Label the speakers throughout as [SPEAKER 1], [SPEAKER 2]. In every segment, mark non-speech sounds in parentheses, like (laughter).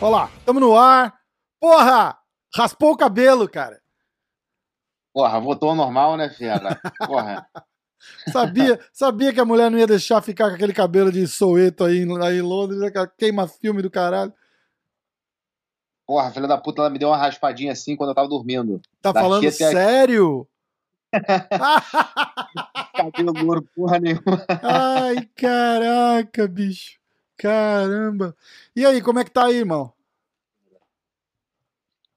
[SPEAKER 1] Olha lá, tamo no ar. Porra! Raspou o cabelo, cara.
[SPEAKER 2] Porra, voltou normal, né, fera? Porra. (laughs)
[SPEAKER 1] Sabia, sabia que a mulher não ia deixar ficar com aquele cabelo de soueto aí, aí em Londres, né, queima filme do caralho.
[SPEAKER 2] Porra, filha da puta, ela me deu uma raspadinha assim quando eu tava dormindo.
[SPEAKER 1] Tá Daqui falando sério? (laughs)
[SPEAKER 2] cabelo duro, porra nenhuma.
[SPEAKER 1] Ai, caraca, bicho. Caramba. E aí, como é que tá aí, irmão?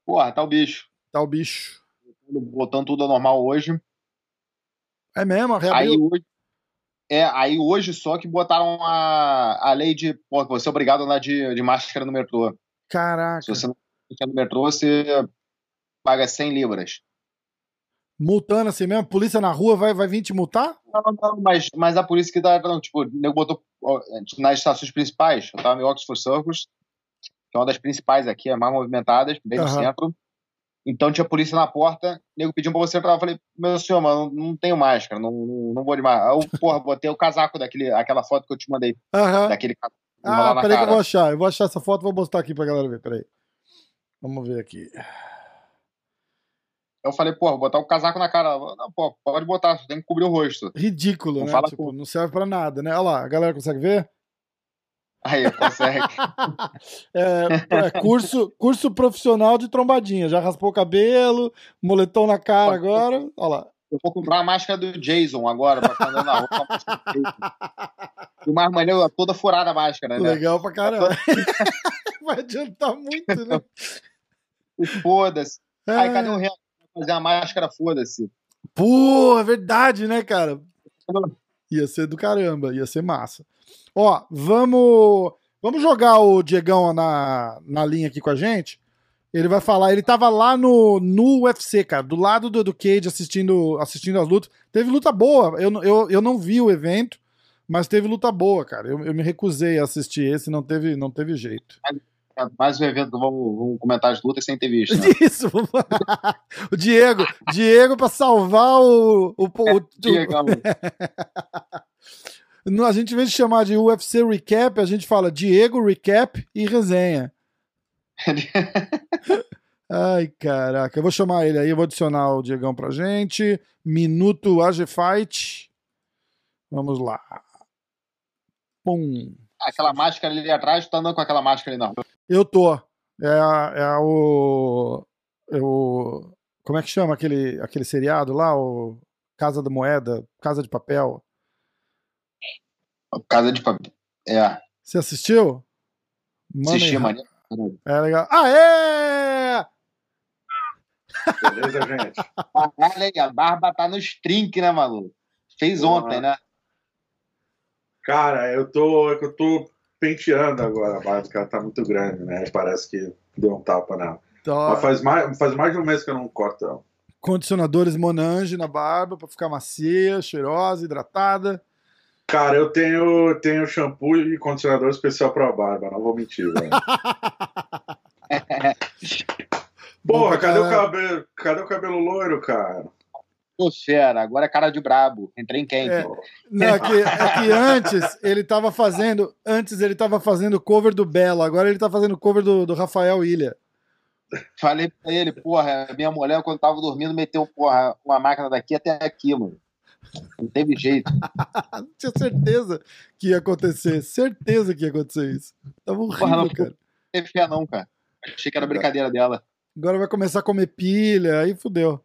[SPEAKER 2] Porra, tá o bicho.
[SPEAKER 1] Tá o bicho.
[SPEAKER 2] Botando tudo ao normal hoje.
[SPEAKER 1] É mesmo?
[SPEAKER 2] Reabriu? Aí hoje, é, aí hoje só que botaram a, a lei de. Pô, você é obrigado a andar de, de máscara no metrô.
[SPEAKER 1] Caraca.
[SPEAKER 2] Se você não estiver no metrô, você paga 100 libras.
[SPEAKER 1] Multando assim mesmo? Polícia na rua vai, vai vir te multar?
[SPEAKER 2] Não, não, mas, mas a polícia que tá. Não, tipo, o nego botou nas estações principais. Eu tava em Oxford Circus, que é uma das principais aqui, é mais movimentadas, bem no centro. Então tinha polícia na porta, o nego pediu pra você entrar. Eu falei, meu senhor, mano, não, tenho máscara, não, não, vou de máscara. Eu, porra, botei o casaco daquele, aquela foto que eu te mandei.
[SPEAKER 1] Uhum.
[SPEAKER 2] Daquele
[SPEAKER 1] Ah, peraí que eu vou achar. Eu vou achar essa foto e vou postar aqui pra galera ver. Peraí. Vamos ver aqui.
[SPEAKER 2] Eu falei, pô, vou botar o casaco na cara. Não, pô, pode botar, tem que cobrir o rosto.
[SPEAKER 1] Ridículo, não né? Fala tipo, com... não serve pra nada, né? Olha lá, a galera consegue ver?
[SPEAKER 2] Aí, consegue. (laughs)
[SPEAKER 1] é, é, curso, curso profissional de trombadinha. Já raspou o cabelo, moletom na cara agora. Olha lá.
[SPEAKER 2] Eu vou comprar a máscara do Jason agora pra ficar andando na rua. e mais maneiro, toda furada a máscara, né?
[SPEAKER 1] Legal pra caramba. (laughs) (laughs) Vai adiantar muito, né?
[SPEAKER 2] Foda-se. Aí, cadê o real? fazer a máscara, foda-se.
[SPEAKER 1] Pô, é verdade, né, cara? Ia ser do caramba, ia ser massa. Ó, vamos, vamos jogar o Diegão na, na linha aqui com a gente. Ele vai falar, ele tava lá no, no UFC, cara, do lado do, do Cage assistindo, assistindo as lutas. Teve luta boa, eu, eu, eu não vi o evento, mas teve luta boa, cara. Eu, eu me recusei a assistir esse, não teve, não teve jeito
[SPEAKER 2] mais um evento que vamos, vamos comentar as lutas sem ter visto. Né? (laughs)
[SPEAKER 1] Isso, o Diego, Diego para salvar o. o, o, o Diego. (laughs) a gente, em vez de chamar de UFC Recap, a gente fala Diego Recap e resenha. (laughs) Ai, caraca. Eu vou chamar ele aí, eu vou adicionar o Diegão pra gente. Minuto AG Fight. Vamos lá. Pum.
[SPEAKER 2] Aquela máscara ali atrás, tá andando com aquela máscara ali na rua.
[SPEAKER 1] Eu tô. É, é o, é o. Como é que chama aquele, aquele seriado lá? O Casa da Moeda, Casa de Papel.
[SPEAKER 2] Casa de Papel. É.
[SPEAKER 1] Você assistiu?
[SPEAKER 2] Assisti, mano.
[SPEAKER 1] É legal. Aê!
[SPEAKER 3] Beleza, gente?
[SPEAKER 2] a barba tá no string, né, maluco? Fez ontem, né?
[SPEAKER 3] Cara, eu tô, eu tô penteando agora a barba, porque ela tá muito grande, né? Parece que deu um tapa nela. Tá. Mas faz mais, faz mais de um mês que eu não corto ela.
[SPEAKER 1] Condicionadores Monange na barba para ficar macia, cheirosa, hidratada.
[SPEAKER 3] Cara, eu tenho, tenho shampoo e condicionador especial pra barba, não vou mentir, velho. (laughs) Porra, cadê o, cabelo, cadê o cabelo loiro, cara?
[SPEAKER 2] Pô, fera, agora é cara de brabo. Entrei em quem? É,
[SPEAKER 1] não, é, que, é que antes ele tava fazendo. Antes ele tava fazendo cover do Belo, agora ele tá fazendo cover do, do Rafael Ilha.
[SPEAKER 2] Falei pra ele, porra, minha mulher, quando tava dormindo, meteu porra, uma máquina daqui até aqui, mano. Não teve jeito. (laughs)
[SPEAKER 1] Tinha certeza que ia acontecer. Certeza que ia acontecer isso. Tava horrível, porra, não, cara. Não
[SPEAKER 2] teve fé, não, cara. Achei que era brincadeira dela.
[SPEAKER 1] Agora vai começar a comer pilha, aí fudeu.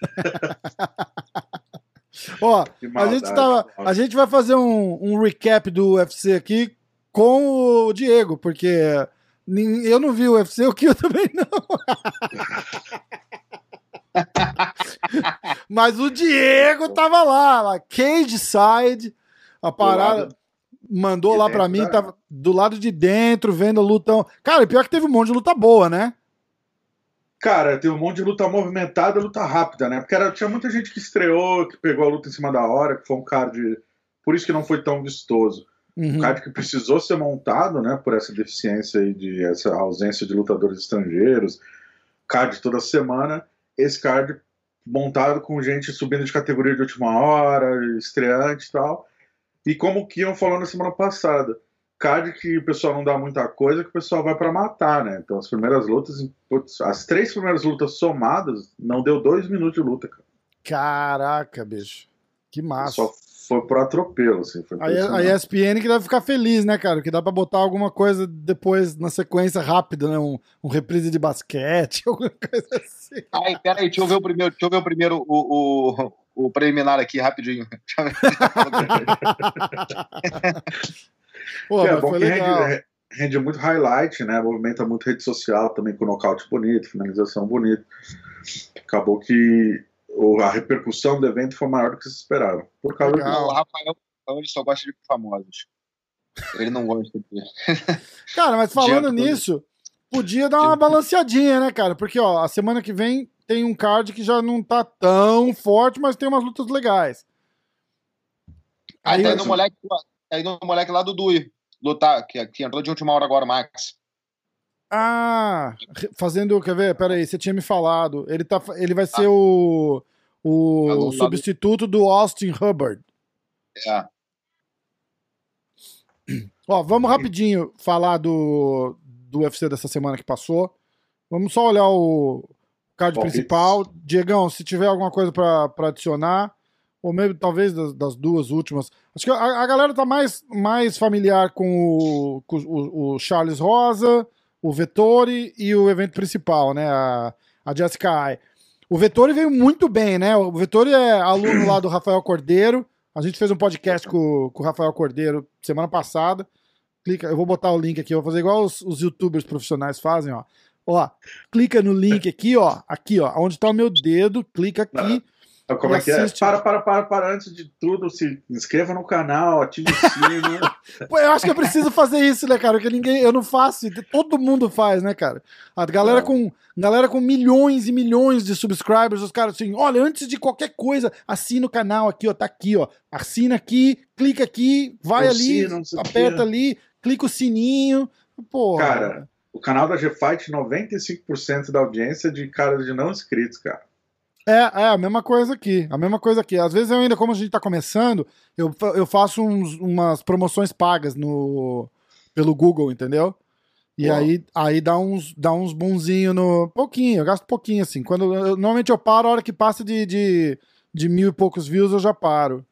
[SPEAKER 1] (laughs) Ó, a gente, tava, a gente vai fazer um, um recap do UFC aqui com o Diego, porque eu não vi o UFC, o eu (laughs) também não. (laughs) Mas o Diego tava lá, lá Cage Side, a parada mandou lá para mim, tava do lado de dentro, vendo a luta. Cara, pior que teve um monte de luta boa, né?
[SPEAKER 3] Cara, tem um monte de luta movimentada e luta rápida, né? Porque era, tinha muita gente que estreou, que pegou a luta em cima da hora, que foi um card. Por isso que não foi tão vistoso. Uhum. Um card que precisou ser montado, né? Por essa deficiência e de essa ausência de lutadores estrangeiros. card toda semana, esse card montado com gente subindo de categoria de última hora, estreante e tal. E como o Kion falou na semana passada, card que o pessoal não dá muita coisa, que o pessoal vai para matar, né? Então as primeiras lutas, as três primeiras lutas somadas, não deu dois minutos de luta, cara.
[SPEAKER 1] Caraca, bicho. Que massa. Só
[SPEAKER 3] foi pro atropelo, assim. Foi
[SPEAKER 1] a, a ESPN que deve ficar feliz, né, cara? Que dá pra botar alguma coisa depois na sequência rápida, né? Um, um reprise de basquete, (laughs) alguma coisa assim.
[SPEAKER 2] Ai, peraí, deixa eu ver o primeiro, deixa eu ver o primeiro, o, o, o preliminar aqui, rapidinho. (laughs) (laughs)
[SPEAKER 3] Pô, é bom que rende, rende, muito highlight, né? Movimenta muito rede social também com nocaute bonito, finalização bonita. Acabou que a repercussão do evento foi maior do que se esperava. Por causa
[SPEAKER 2] Legal. do. O Rafael ele só gosta de famosos. Ele não gosta de. (laughs)
[SPEAKER 1] cara, mas falando nisso, podia dar uma balanceadinha, né, cara? Porque, ó, a semana que vem tem um card que já não tá tão forte, mas tem umas lutas legais.
[SPEAKER 2] Aí, aí, no moleque, aí no moleque lá do Dui, lutar, que, que entrou de última hora agora, Max.
[SPEAKER 1] Ah, fazendo, quer ver? Pera aí, você tinha me falado. Ele, tá, ele vai ser ah. o, o substituto do Austin Hubbard.
[SPEAKER 2] É. (clears throat)
[SPEAKER 1] Ó, vamos rapidinho falar do, do UFC dessa semana que passou. Vamos só olhar o card principal. Diegão, se tiver alguma coisa para adicionar, ou mesmo talvez das, das, duas últimas. Acho que a, a, galera tá mais, mais familiar com o, com o, o Charles Rosa o Vettori e o evento principal, né? A, a Jessica Ai. O Vettori veio muito bem, né? O Vettori é aluno lá do Rafael Cordeiro. A gente fez um podcast com, com o Rafael Cordeiro semana passada. Clica, eu vou botar o link aqui, vou fazer igual os, os youtubers profissionais fazem, ó. Ó, clica no link aqui, ó. Aqui, ó. Onde tá o meu dedo, clica aqui.
[SPEAKER 3] Então, como é que é? Para, para, para, para, antes de tudo, se inscreva no canal, ative o sino. (laughs)
[SPEAKER 1] Pô, eu acho que eu preciso fazer isso, né, cara? Porque ninguém, eu não faço, todo mundo faz, né, cara? A galera com, galera com milhões e milhões de subscribers, os caras assim, olha, antes de qualquer coisa, assina o canal aqui, ó, tá aqui, ó. Assina aqui, clica aqui, vai ali, sino, aperta ali, clica o sininho. Pô.
[SPEAKER 3] Cara, o canal da G-Fight, 95% da audiência de caras de não inscritos, cara.
[SPEAKER 1] É, é a mesma coisa aqui. A mesma coisa aqui. Às vezes eu ainda, como a gente tá começando, eu, eu faço uns, umas promoções pagas no, pelo Google, entendeu? E aí, aí dá uns, dá uns bonzinho no. Pouquinho, eu gasto pouquinho, assim. Quando, eu, normalmente eu paro a hora que passa de, de, de mil e poucos views, eu já paro.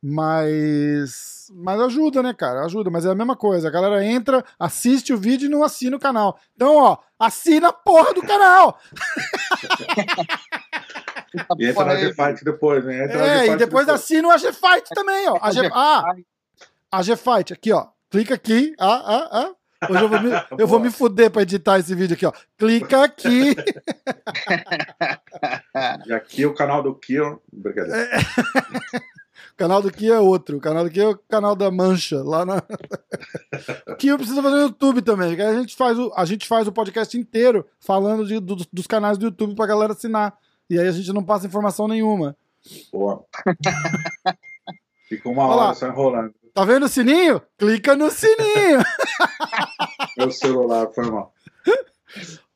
[SPEAKER 1] Mas. Mas ajuda, né, cara? Ajuda. Mas é a mesma coisa. A galera entra, assiste o vídeo e não assina o canal. Então, ó, assina a porra do canal! (laughs)
[SPEAKER 3] E entra na G-Fight depois, né?
[SPEAKER 1] Entra é, e depois, depois assina a G-Fight também, ó. A G... Ah, a G-Fight, aqui, ó. Clica aqui. Ah, ah, ah. Hoje eu vou, me, eu vou me (laughs) fuder pra editar esse vídeo aqui, ó. Clica aqui. (laughs)
[SPEAKER 3] E aqui o canal do Kion. Brincadeira. É.
[SPEAKER 1] O canal do Kia é outro. O canal do Kia é o canal da Mancha, lá na. (laughs) o Kia precisa fazer no YouTube também. a gente faz o, a gente faz o podcast inteiro falando de, do, dos canais do YouTube pra galera assinar. E aí a gente não passa informação nenhuma.
[SPEAKER 3] Boa. Fica uma Olha hora lá. só enrolando.
[SPEAKER 1] Tá vendo o sininho? Clica no sininho. (laughs)
[SPEAKER 3] Meu celular, foi mal.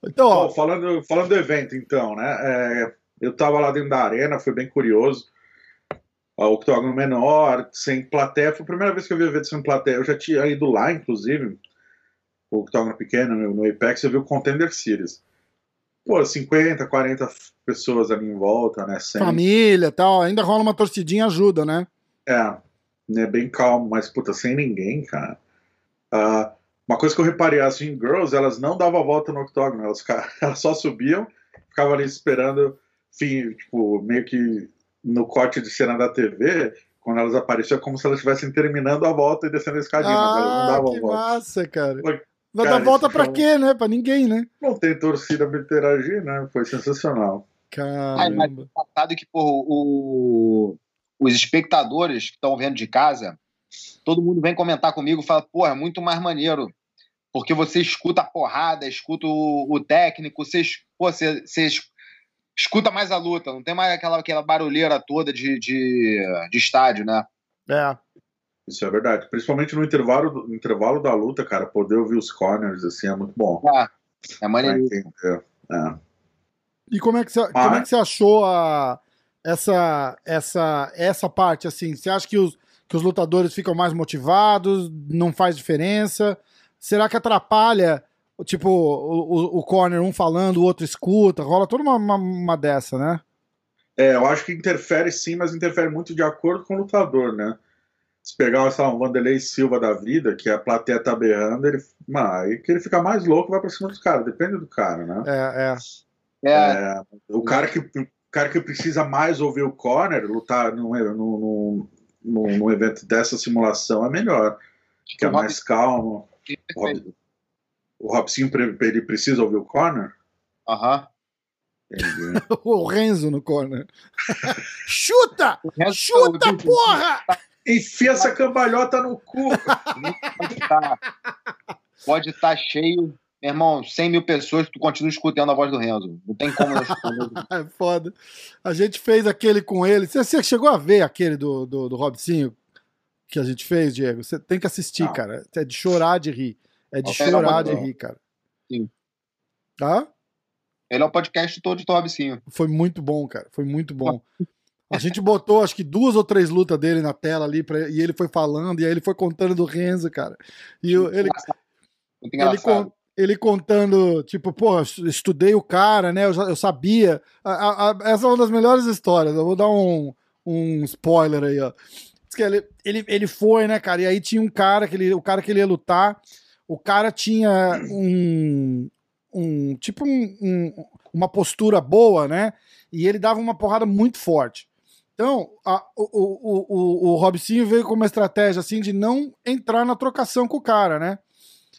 [SPEAKER 3] Então, ó. falando, falando do evento, então, né? É, eu tava lá dentro da arena, foi bem curioso. O octógono menor, sem plateia. Foi a primeira vez que eu vi o evento sem plateia. Eu já tinha ido lá, inclusive, o octógono pequeno, no, no Apex, eu vi o Contender Series pô, 50, 40 pessoas ali em volta, né?
[SPEAKER 1] Sem... Família tal, ainda rola uma torcidinha, ajuda, né?
[SPEAKER 3] É, né, bem calmo, mas puta, sem ninguém, cara. Uh, uma coisa que eu reparei, as Gym Girls, elas não davam a volta no octógono, elas, (laughs) elas só subiam, ficavam ali esperando, enfim, tipo, meio que no corte de cena da TV, quando elas apareciam, é como se elas estivessem terminando a volta e descendo a escadinha,
[SPEAKER 1] ah, mas elas não davam
[SPEAKER 3] que
[SPEAKER 1] a volta. massa, cara. Vai dar volta pra quê, né? Pra ninguém, né?
[SPEAKER 3] Não tem torcida pra interagir, né? Foi sensacional.
[SPEAKER 1] Caramba. mas
[SPEAKER 2] passado que, pô, o... os espectadores que estão vendo de casa, todo mundo vem comentar comigo e fala, pô, é muito mais maneiro. Porque você escuta a porrada, escuta o, o técnico, você, pô, você, você escuta mais a luta, não tem mais aquela, aquela barulheira toda de, de, de estádio, né?
[SPEAKER 1] É.
[SPEAKER 3] Isso é verdade. Principalmente no intervalo, no intervalo da luta, cara, poder ouvir os corners assim é muito bom.
[SPEAKER 2] Ah, é maneiro.
[SPEAKER 3] É.
[SPEAKER 1] E como é que você, Mas... como é que você achou a, essa, essa, essa parte, assim? Você acha que os, que os lutadores ficam mais motivados? Não faz diferença? Será que atrapalha, tipo, o, o, o corner um falando, o outro escuta? Rola toda uma, uma, uma dessa, né?
[SPEAKER 3] É, eu acho que interfere sim, mas interfere muito de acordo com o lutador, né? Se pegar sei lá, um Vanderlei Silva da vida, que a plateia tá berrando, ele, mano, aí que ele fica mais louco, vai pra cima dos caras, depende do cara, né?
[SPEAKER 1] É,
[SPEAKER 3] é. é o, cara que, o cara que precisa mais ouvir o corner, lutar num, num, num, num evento dessa simulação é melhor, que é mais calmo. O, Robson, ele precisa ouvir o corner?
[SPEAKER 2] Aham. (laughs)
[SPEAKER 1] o Renzo no corner. (laughs) chuta! Chuta, porra!
[SPEAKER 3] Enfia essa cambalhota no cu.
[SPEAKER 2] Pode estar pode tá cheio. Meu irmão, 100 mil pessoas, tu continua escutando a voz do Renzo. Não tem como não escutar. (laughs)
[SPEAKER 1] é foda. A gente fez aquele com ele. Você, você chegou a ver aquele do, do, do Robsinho que a gente fez, Diego? Você tem que assistir, não. cara. É de chorar de rir. É de chorar de rir, cara.
[SPEAKER 2] Sim.
[SPEAKER 1] Tá?
[SPEAKER 2] Ele é o podcast todo de Robsinho.
[SPEAKER 1] Foi muito bom, cara. Foi muito bom. A gente botou acho que duas ou três lutas dele na tela ali pra, e ele foi falando, e aí ele foi contando do Renzo, cara. E eu, ele, ele, ele, contando, tipo, pô, estudei o cara, né? Eu, eu sabia. A, a, essa é uma das melhores histórias. Eu vou dar um, um spoiler aí, ó. que ele, ele, ele foi, né, cara? E aí tinha um cara que ele, o cara que ele ia lutar. O cara tinha um, um tipo um, um, uma postura boa, né? E ele dava uma porrada muito forte. Então, a, o, o, o, o Robinho veio com uma estratégia assim de não entrar na trocação com o cara, né?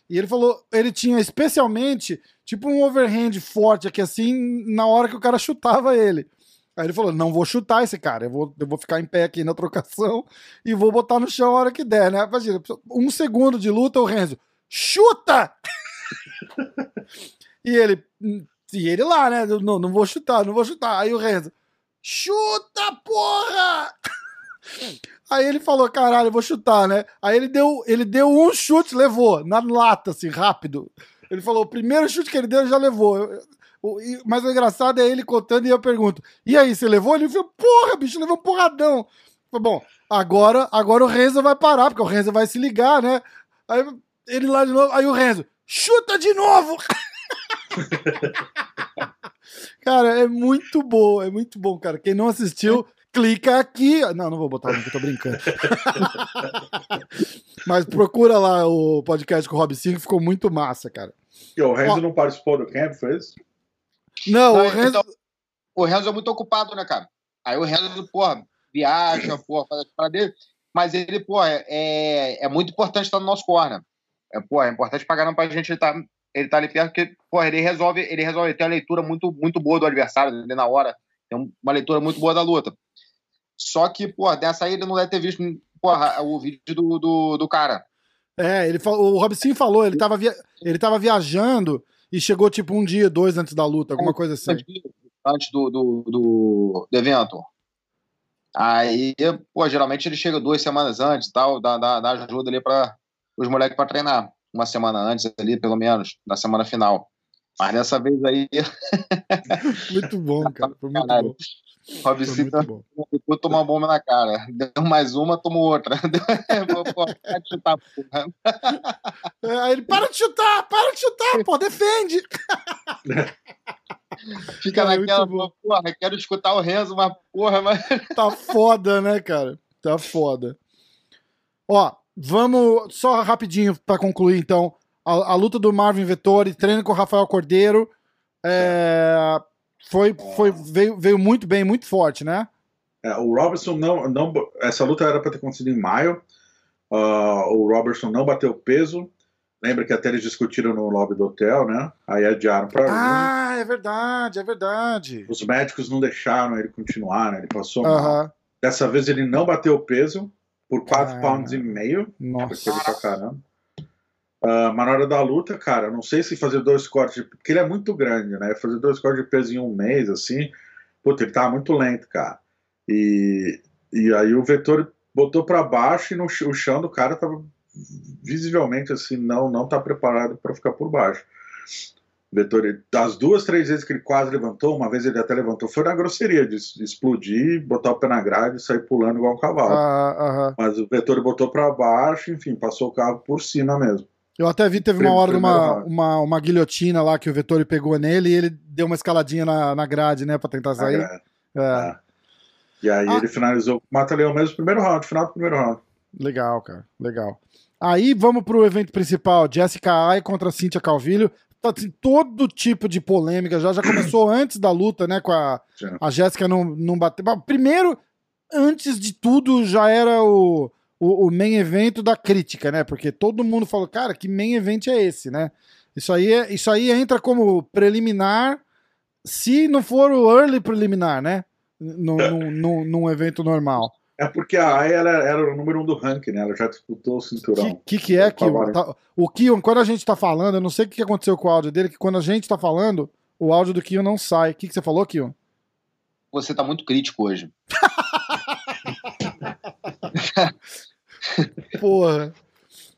[SPEAKER 1] E ele falou, ele tinha especialmente tipo um overhand forte aqui assim, na hora que o cara chutava ele. Aí ele falou: não vou chutar esse cara, eu vou, eu vou ficar em pé aqui na trocação e vou botar no chão a hora que der, né? Imagina, um segundo de luta, o Renzo, chuta! (laughs) e ele, e ele lá, né? Não, não vou chutar, não vou chutar. Aí o Renzo, chuta, porra! (laughs) Aí ele falou, caralho, eu vou chutar, né? Aí ele deu, ele deu um chute, levou, na lata, assim, rápido. Ele falou, o primeiro chute que ele deu, ele já levou. Mas o engraçado é ele contando e eu pergunto, e aí, você levou? Ele falou, porra, bicho, levou um porradão. Falei, bom, agora, agora o Renzo vai parar, porque o Renzo vai se ligar, né? Aí ele lá de novo, aí o Renzo, chuta de novo! (laughs) cara, é muito bom, é muito bom, cara. Quem não assistiu, clica aqui. Não, não vou botar no que eu tô brincando. (laughs) Mas procura lá o podcast com o Rob 5, ficou muito massa, cara.
[SPEAKER 3] E o Renzo Ó, não participou do camp, foi isso?
[SPEAKER 1] Não, não o Renzo. Então,
[SPEAKER 2] o Renzo é muito ocupado, né, cara? Aí o Renzo, porra, viaja, porra, faz a cara dele. Mas ele, porra, é, é muito importante estar no nosso corner. É, porra, é importante pagar pra gente estar ele tá ali perto porque, pô, ele resolve, ele resolve ter uma leitura muito, muito boa do adversário ali na hora. Tem uma leitura muito boa da luta. Só que, pô, dessa aí ele não deve ter visto porra, o vídeo do, do, do cara.
[SPEAKER 1] É, ele o Robson falou, ele tava, via, ele tava viajando e chegou tipo um dia, dois antes da luta, alguma coisa assim.
[SPEAKER 2] Antes do, do, do, do evento. Aí, pô, geralmente ele chega duas semanas antes e tal, dá, dá, dá ajuda ali para os moleques para treinar uma semana antes ali, pelo menos, na semana final. Mas dessa vez aí. (laughs)
[SPEAKER 1] muito bom, (laughs) cara. Foi muito Caralho. bom.
[SPEAKER 2] Robicita ficou tomar uma bomba na cara. Deu mais uma, tomou outra. (laughs) Pô, para de chutar, porra.
[SPEAKER 1] É, ele, para de chutar, para de chutar, pô, defende.
[SPEAKER 2] Fica cara, naquela, porra, quero escutar o Renzo, mas porra, mas.
[SPEAKER 1] Tá foda, né, cara? Tá foda. Ó, Vamos só rapidinho para concluir, então. A, a, luta do Marvin Vettori, treino com o Rafael Cordeiro. É, foi, foi, veio, veio muito bem, muito forte, né?
[SPEAKER 3] É, o Robertson não, não. Essa luta era para ter acontecido em maio. Uh, o Robertson não bateu peso. Lembra que até eles discutiram no lobby do hotel, né? Aí adiaram para.
[SPEAKER 1] Ah, é verdade, é verdade.
[SPEAKER 3] Os médicos não deixaram ele continuar, né? Ele passou uh -huh. mal. Dessa vez ele não bateu peso por 4 pounds e meio.
[SPEAKER 1] Nossa.
[SPEAKER 3] Pra caramba. Uh, mas na hora da luta, cara, não sei se fazer dois cortes, porque ele é muito grande, né? Fazer dois cortes de peso em um mês, assim, puta, ele tava muito lento, cara. E, e aí o vetor botou para baixo e no, o chão do cara tava visivelmente assim, não não tá preparado para ficar por baixo. Vettori, das duas, três vezes que ele quase levantou, uma vez ele até levantou, foi na grosseria de, de explodir, botar o pé na grade e sair pulando igual um cavalo.
[SPEAKER 1] Ah,
[SPEAKER 3] Mas o Vettori botou para baixo, enfim, passou o carro por cima mesmo.
[SPEAKER 1] Eu até vi, teve uma hora uma, uma, uma, guilhotina lá que o Vettori pegou nele e ele deu uma escaladinha na, na grade, né, pra tentar sair. É.
[SPEAKER 3] É. E aí ah. ele finalizou o Mata-Leão mesmo no primeiro round, final do primeiro round.
[SPEAKER 1] Legal, cara, legal. Aí vamos pro evento principal, Jessica Ai contra Cynthia Calvillo. Tá, assim, todo tipo de polêmica já, já começou (clears throat) antes da luta, né, com a, a Jéssica não, não bater. Primeiro, antes de tudo, já era o o, o main evento da crítica, né? Porque todo mundo falou, cara, que main event é esse, né? Isso aí, é, isso aí entra como preliminar, se não for o early preliminar, né? Num, num, num evento normal.
[SPEAKER 3] É porque a Aya era, era, o número um do ranking, né? Ela já disputou o cinturão.
[SPEAKER 1] O que, que, que, é que tá, o Kion, quando a gente tá falando, eu não sei o que aconteceu com o áudio dele, que quando a gente tá falando, o áudio do Kion não sai. O que, que você falou, Kion?
[SPEAKER 2] Você tá muito crítico hoje. (laughs)
[SPEAKER 1] Porra.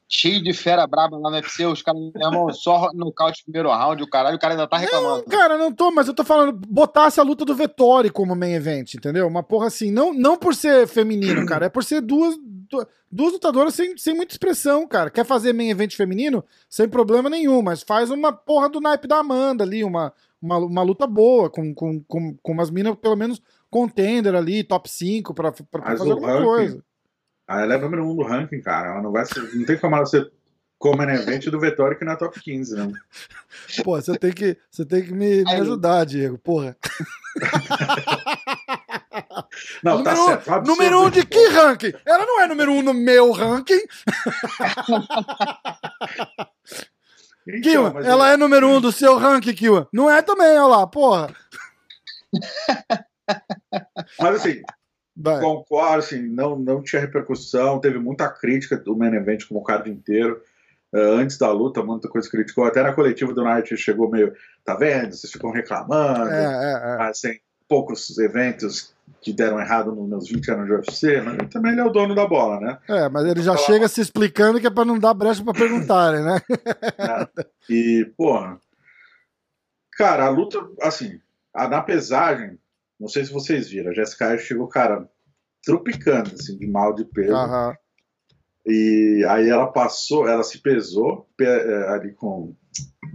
[SPEAKER 2] Cheio de fera braba lá no UFC, os caras, irmão, só nocaute primeiro round, o caralho, o cara ainda tá reclamando.
[SPEAKER 1] Não, cara, não tô, mas eu tô falando, botasse a luta do Vettori como main event, entendeu? Uma porra assim, não, não por ser feminino, cara, é por ser duas, duas lutadoras sem, sem muita expressão, cara. Quer fazer main event feminino? Sem problema nenhum, mas faz uma porra do naipe da Amanda ali, uma, uma, uma luta boa, com, com, com, com umas minas, pelo menos, contender ali, top 5, pra, pra, pra fazer alguma ranking, coisa.
[SPEAKER 3] Ela é número 1 um do ranking, cara. Ela não vai ser, não tem como ela ser como event do Vettori que na top 15, não.
[SPEAKER 1] Pô, você tem que, você tem que me, me ajudar, Diego, porra. (laughs)
[SPEAKER 3] Não, tá número, tá certo.
[SPEAKER 1] Número 1 um de que ranking? Ela não é número 1 um no meu ranking. (laughs) Então, Kiwa, ela eu... é número 1 um do seu ranking, Kiwa. Não é também, olha lá, porra.
[SPEAKER 3] Mas assim, Vai. Concordo, assim, não, não tinha repercussão, teve muita crítica do main event como o card inteiro. Uh, antes da luta, muita coisa criticou. Até na coletiva do Night chegou meio, tá vendo? Vocês ficam reclamando. É, é, é. Assim, poucos eventos que deram errado nos meus 20 anos de UFC, mas também ele é o dono da bola, né?
[SPEAKER 1] É, mas ele já chega se explicando que é pra não dar brecha pra perguntarem, né? (laughs)
[SPEAKER 3] é. E, porra. Cara, a luta, assim, a, na pesagem, não sei se vocês viram, a Jessica chegou, cara, tropicando, assim, de mal de peso. Uhum. E aí ela passou, ela se pesou é, ali com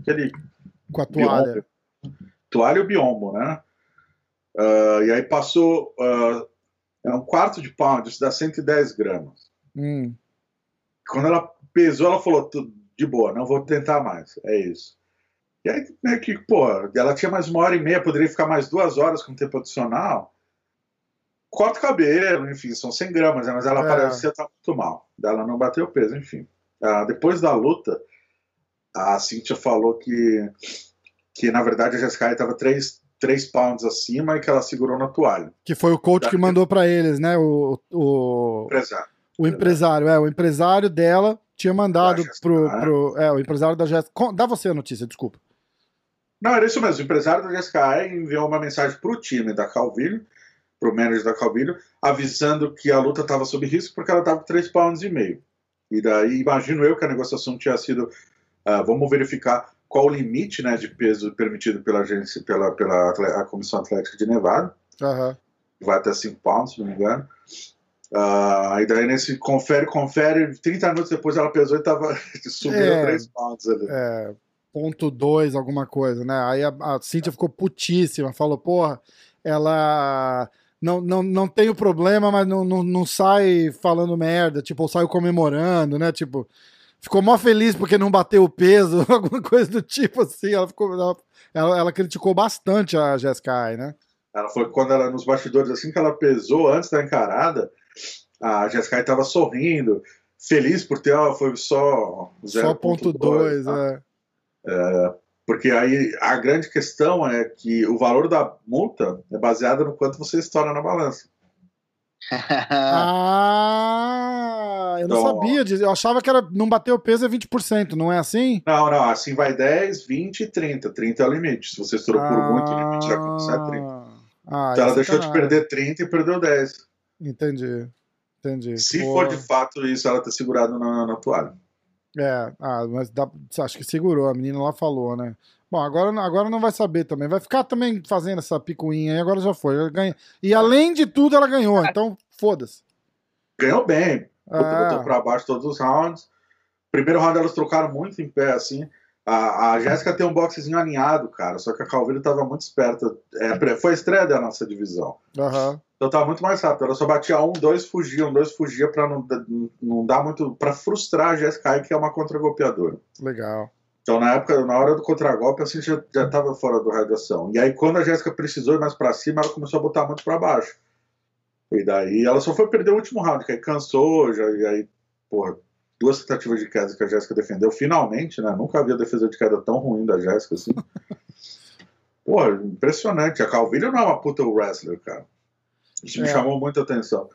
[SPEAKER 3] aquele.
[SPEAKER 1] Com a toalha. Biombo,
[SPEAKER 3] toalha e o biombo, né? Uh, e aí passou. Uh, é um quarto de pound, isso dá 110 gramas.
[SPEAKER 1] Hum.
[SPEAKER 3] Quando ela pesou, ela falou: de boa, não vou tentar mais. É isso. E aí, meio que, pô, ela tinha mais uma hora e meia, poderia ficar mais duas horas com tempo adicional. Corta o cabelo, enfim, são 100 gramas, né? mas ela é. parecia estar muito mal. Ela não bateu peso, enfim. Ah, depois da luta, a Cintia falou que, que na verdade, a Jessica estava 3, 3 pounds acima e que ela segurou na toalha.
[SPEAKER 1] Que foi o coach que mandou para eles, né? O, o,
[SPEAKER 3] empresário.
[SPEAKER 1] O empresário, é, o empresário dela tinha mandado pro, pro. É, o empresário da Jéssica. Dá você a notícia, desculpa.
[SPEAKER 3] Não, era isso mesmo. O empresário da Jessica enviou uma mensagem para o time da Calvillo, para o manager da Calvillo, avisando que a luta estava sob risco porque ela estava com 3 pounds e meio. E daí, imagino eu que a negociação tinha sido, uh, vamos verificar qual o limite né, de peso permitido pela agência, pela, pela a Comissão Atlética de Nevada.
[SPEAKER 1] Uhum.
[SPEAKER 3] Vai até 5 pounds, se não me engano. Uh, e daí nesse confere, confere, 30 minutos depois ela pesou e tava (laughs) subindo é, 3 pounds ali.
[SPEAKER 1] É, ponto 2, alguma coisa, né? Aí a, a Cíntia ficou putíssima, falou, porra, ela não, não, não tem o problema, mas não, não, não sai falando merda, tipo, ou saiu comemorando, né? Tipo, ficou mó feliz porque não bateu o peso, (laughs) alguma coisa do tipo assim. Ela ficou. Ela, ela, ela criticou bastante a Jessica Ai, né?
[SPEAKER 3] Ela foi quando ela, nos bastidores, assim que ela pesou antes da encarada, a Jessica Ai tava sorrindo, feliz por ter, ela foi só 0.2. Só ponto dois, tá? é. É, porque aí a grande questão é que o valor da multa é baseado no quanto você estoura na balança.
[SPEAKER 1] ah, eu não então, sabia. Eu achava que era não bater o peso é 20%, não é assim?
[SPEAKER 3] Não, não, assim vai 10, 20 e 30. 30 é o limite. Se você estourou ah, por muito, o limite já começa a 30. Ah, então ela deixou tá... de perder 30 e perdeu 10.
[SPEAKER 1] Entendi. Entendi.
[SPEAKER 3] Se Pô. for de fato isso, ela tá segurada na, na toalha.
[SPEAKER 1] É, ah, mas dá, acho que segurou, a menina lá falou, né? Bom, agora, agora não vai saber também. Vai ficar também fazendo essa picuinha aí, agora já foi. Ganha. E além de tudo, ela ganhou, então foda-se.
[SPEAKER 3] Ganhou bem. Ah. Botou pra baixo todos os rounds. Primeiro round elas trocaram muito em pé, assim. A, a Jéssica tem um boxezinho alinhado, cara, só que a Calvillo tava muito esperta. É, foi a estreia da nossa divisão.
[SPEAKER 1] Uhum.
[SPEAKER 3] Então tava muito mais rápido. Ela só batia um, dois fugia, um, dois fugia pra não, não dar muito. pra frustrar a Jéssica que é uma contragolpeadora.
[SPEAKER 1] Legal.
[SPEAKER 3] Então, na época, na hora do contragolpe, assim, já, já tava fora do radiação. E aí, quando a Jéssica precisou ir mais pra cima, ela começou a botar muito pra baixo. E daí, ela só foi perder o último round, que aí cansou, já, e aí, porra, duas tentativas de queda que a Jéssica defendeu, finalmente, né? Nunca havia defesa de queda tão ruim da Jéssica assim. (laughs) Pô, impressionante. A Calvilho não é uma puta wrestler, cara. Isso é. me chamou muita atenção.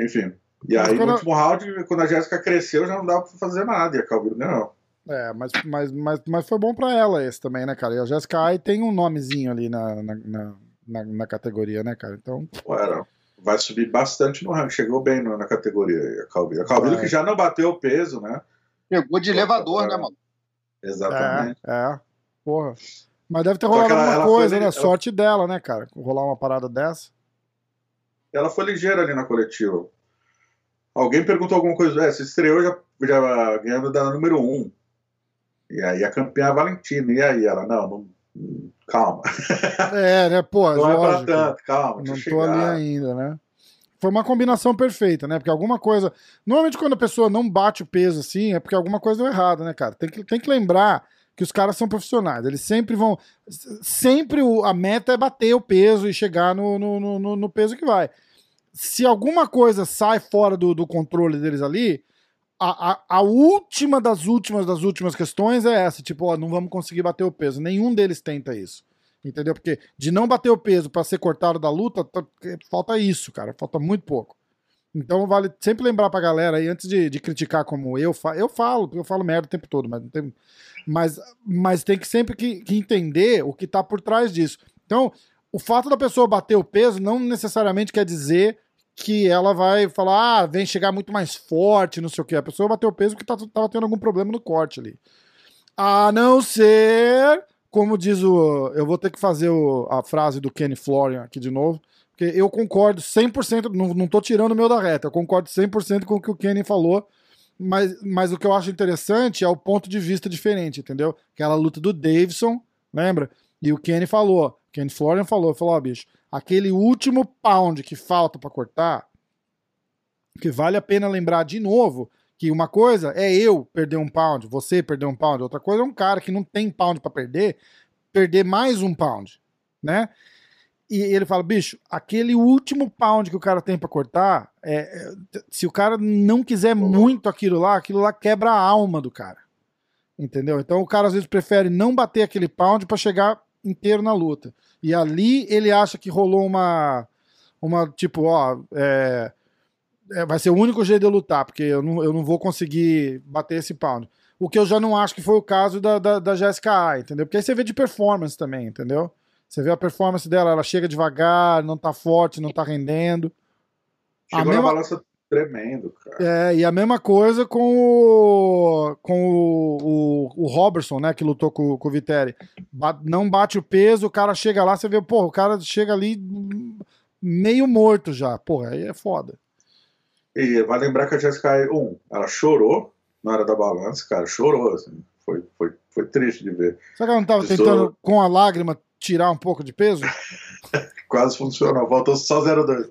[SPEAKER 3] Enfim. E aí, no último round, quando a Jéssica cresceu, já não dava pra fazer nada. E a Calvilho ganhou.
[SPEAKER 1] É, mas, mas, mas, mas foi bom pra ela esse também, né, cara? E a Jéssica Ai tem um nomezinho ali na, na, na, na, categoria, né, cara? Então.
[SPEAKER 3] Pô, era vai subir bastante no ranking. Chegou bem na categoria a Calvillo. A Calvillo que já não bateu o peso, né?
[SPEAKER 2] Pegou de elevador, é, né, mano?
[SPEAKER 3] Exatamente.
[SPEAKER 1] É, é. Porra. Mas deve ter rolado alguma coisa, né? Ela... Sorte dela, né, cara? Rolar uma parada dessa.
[SPEAKER 3] Ela foi ligeira ali na coletiva. Alguém perguntou alguma coisa. É, se estreou já, já ganhando da número 1. Um. E aí a campeã é Valentina. E aí ela, não, não calma.
[SPEAKER 1] É, né, pô,
[SPEAKER 3] Não lógico, é pra tanto, calma.
[SPEAKER 1] Não tô chegar. ali ainda, né? Foi uma combinação perfeita, né? Porque alguma coisa. Normalmente, quando a pessoa não bate o peso assim, é porque alguma coisa deu errado, né, cara? Tem que, tem que lembrar que os caras são profissionais. Eles sempre vão. Sempre a meta é bater o peso e chegar no, no, no, no peso que vai. Se alguma coisa sai fora do, do controle deles ali, a, a, a, última das últimas das últimas questões é essa, tipo, ó, não vamos conseguir bater o peso. Nenhum deles tenta isso. Entendeu? Porque de não bater o peso para ser cortado da luta, tá, falta isso, cara. Falta muito pouco. Então vale sempre lembrar pra galera aí, antes de, de criticar como eu falo, eu falo, eu falo merda o tempo todo, mas, tem, mas, mas tem que sempre que, que entender o que tá por trás disso. Então, o fato da pessoa bater o peso não necessariamente quer dizer que ela vai falar, ah, vem chegar muito mais forte, não sei o que. A pessoa bateu o peso porque tá, tava tendo algum problema no corte ali. A não ser, como diz o. Eu vou ter que fazer o, a frase do Kenny Florian aqui de novo, porque eu concordo 100%, não, não tô tirando o meu da reta, eu concordo 100% com o que o Kenny falou, mas, mas o que eu acho interessante é o ponto de vista diferente, entendeu? Aquela luta do Davidson, lembra? E o Kenny falou, Kenny Florian falou, falou, ó, oh, bicho, aquele último pound que falta para cortar, que vale a pena lembrar de novo que uma coisa é eu perder um pound, você perder um pound, outra coisa é um cara que não tem pound para perder, perder mais um pound, né? E ele fala, bicho, aquele último pound que o cara tem para cortar, é, é, se o cara não quiser muito aquilo lá, aquilo lá quebra a alma do cara. Entendeu? Então o cara às vezes prefere não bater aquele pound para chegar inteiro na luta. E ali ele acha que rolou uma. Uma, tipo, ó. É, é, vai ser o único jeito de eu lutar, porque eu não, eu não vou conseguir bater esse pound. O que eu já não acho que foi o caso da, da, da Jessica A, entendeu? Porque aí você vê de performance também, entendeu? Você vê a performance dela, ela chega devagar, não tá forte, não tá rendendo.
[SPEAKER 3] Chegou a mesma... na balança tremendo, cara.
[SPEAKER 1] É, e a mesma coisa com o, com o, o, o Robertson, né, que lutou com, com o Viteri. Ba não bate o peso, o cara chega lá, você vê, pô, o cara chega ali meio morto já. Porra, aí é foda.
[SPEAKER 3] E vai lembrar que a Jessica, um, ela chorou na hora da balança, cara, chorou, assim. Foi, foi, foi triste de ver.
[SPEAKER 1] Será que ela não tava tentando, com a lágrima, tirar um pouco de peso? (laughs)
[SPEAKER 3] Quase funcionou, voltou só 0,2.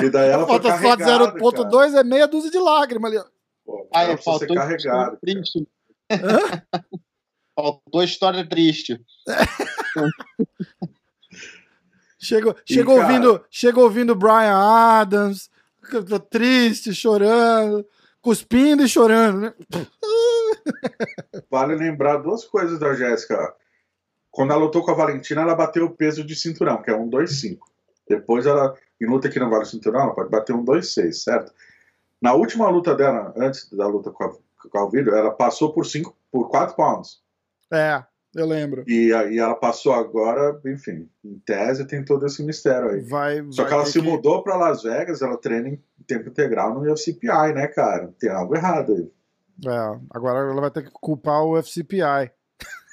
[SPEAKER 3] E daí ela
[SPEAKER 1] Falta
[SPEAKER 3] foi
[SPEAKER 1] carregada. 0.2 é meia dúzia de lágrimas ali.
[SPEAKER 2] Pô, ah, é, faltou ser carregado. Triste. (laughs) faltou história triste. (laughs)
[SPEAKER 1] chegou, chegou, cara, ouvindo, chegou ouvindo Brian Adams, triste, chorando, cuspindo e chorando, né? (laughs)
[SPEAKER 3] Vale lembrar duas coisas da Jéssica. Quando ela lutou com a Valentina, ela bateu o peso de cinturão, que é 125. Depois ela em luta que não vale cinturão, ela pode bater um 2-6, certo? Na última luta dela, antes da luta com a, Alvido, ela passou por 5, por 4 pounds.
[SPEAKER 1] É, eu lembro.
[SPEAKER 3] E aí ela passou agora, enfim, em tese tem todo esse mistério aí.
[SPEAKER 1] Vai,
[SPEAKER 3] Só
[SPEAKER 1] vai
[SPEAKER 3] que ela se que... mudou para Las Vegas, ela treina em tempo integral no UCPI, né, cara? Tem algo errado aí.
[SPEAKER 1] É, agora ela vai ter que culpar o FCPI.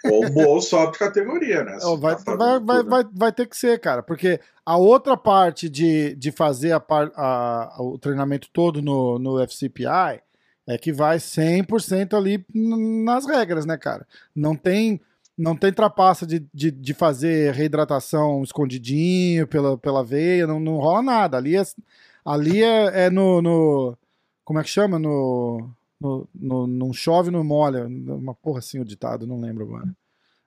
[SPEAKER 3] Ou o sobe de categoria, né?
[SPEAKER 1] Vai, tá vai, vai, vai, vai, ter que ser, cara, porque a outra parte de, de fazer a, a, o treinamento todo no, no FCPI é que vai 100% ali nas regras, né, cara? Não tem não tem trapaça de, de, de, fazer reidratação escondidinho pela, pela veia, não, não rola nada. Ali é, ali é, é no, no, Como é que chama? No, no, no. Não chove, não molha. Uma porra assim o ditado, não lembro agora.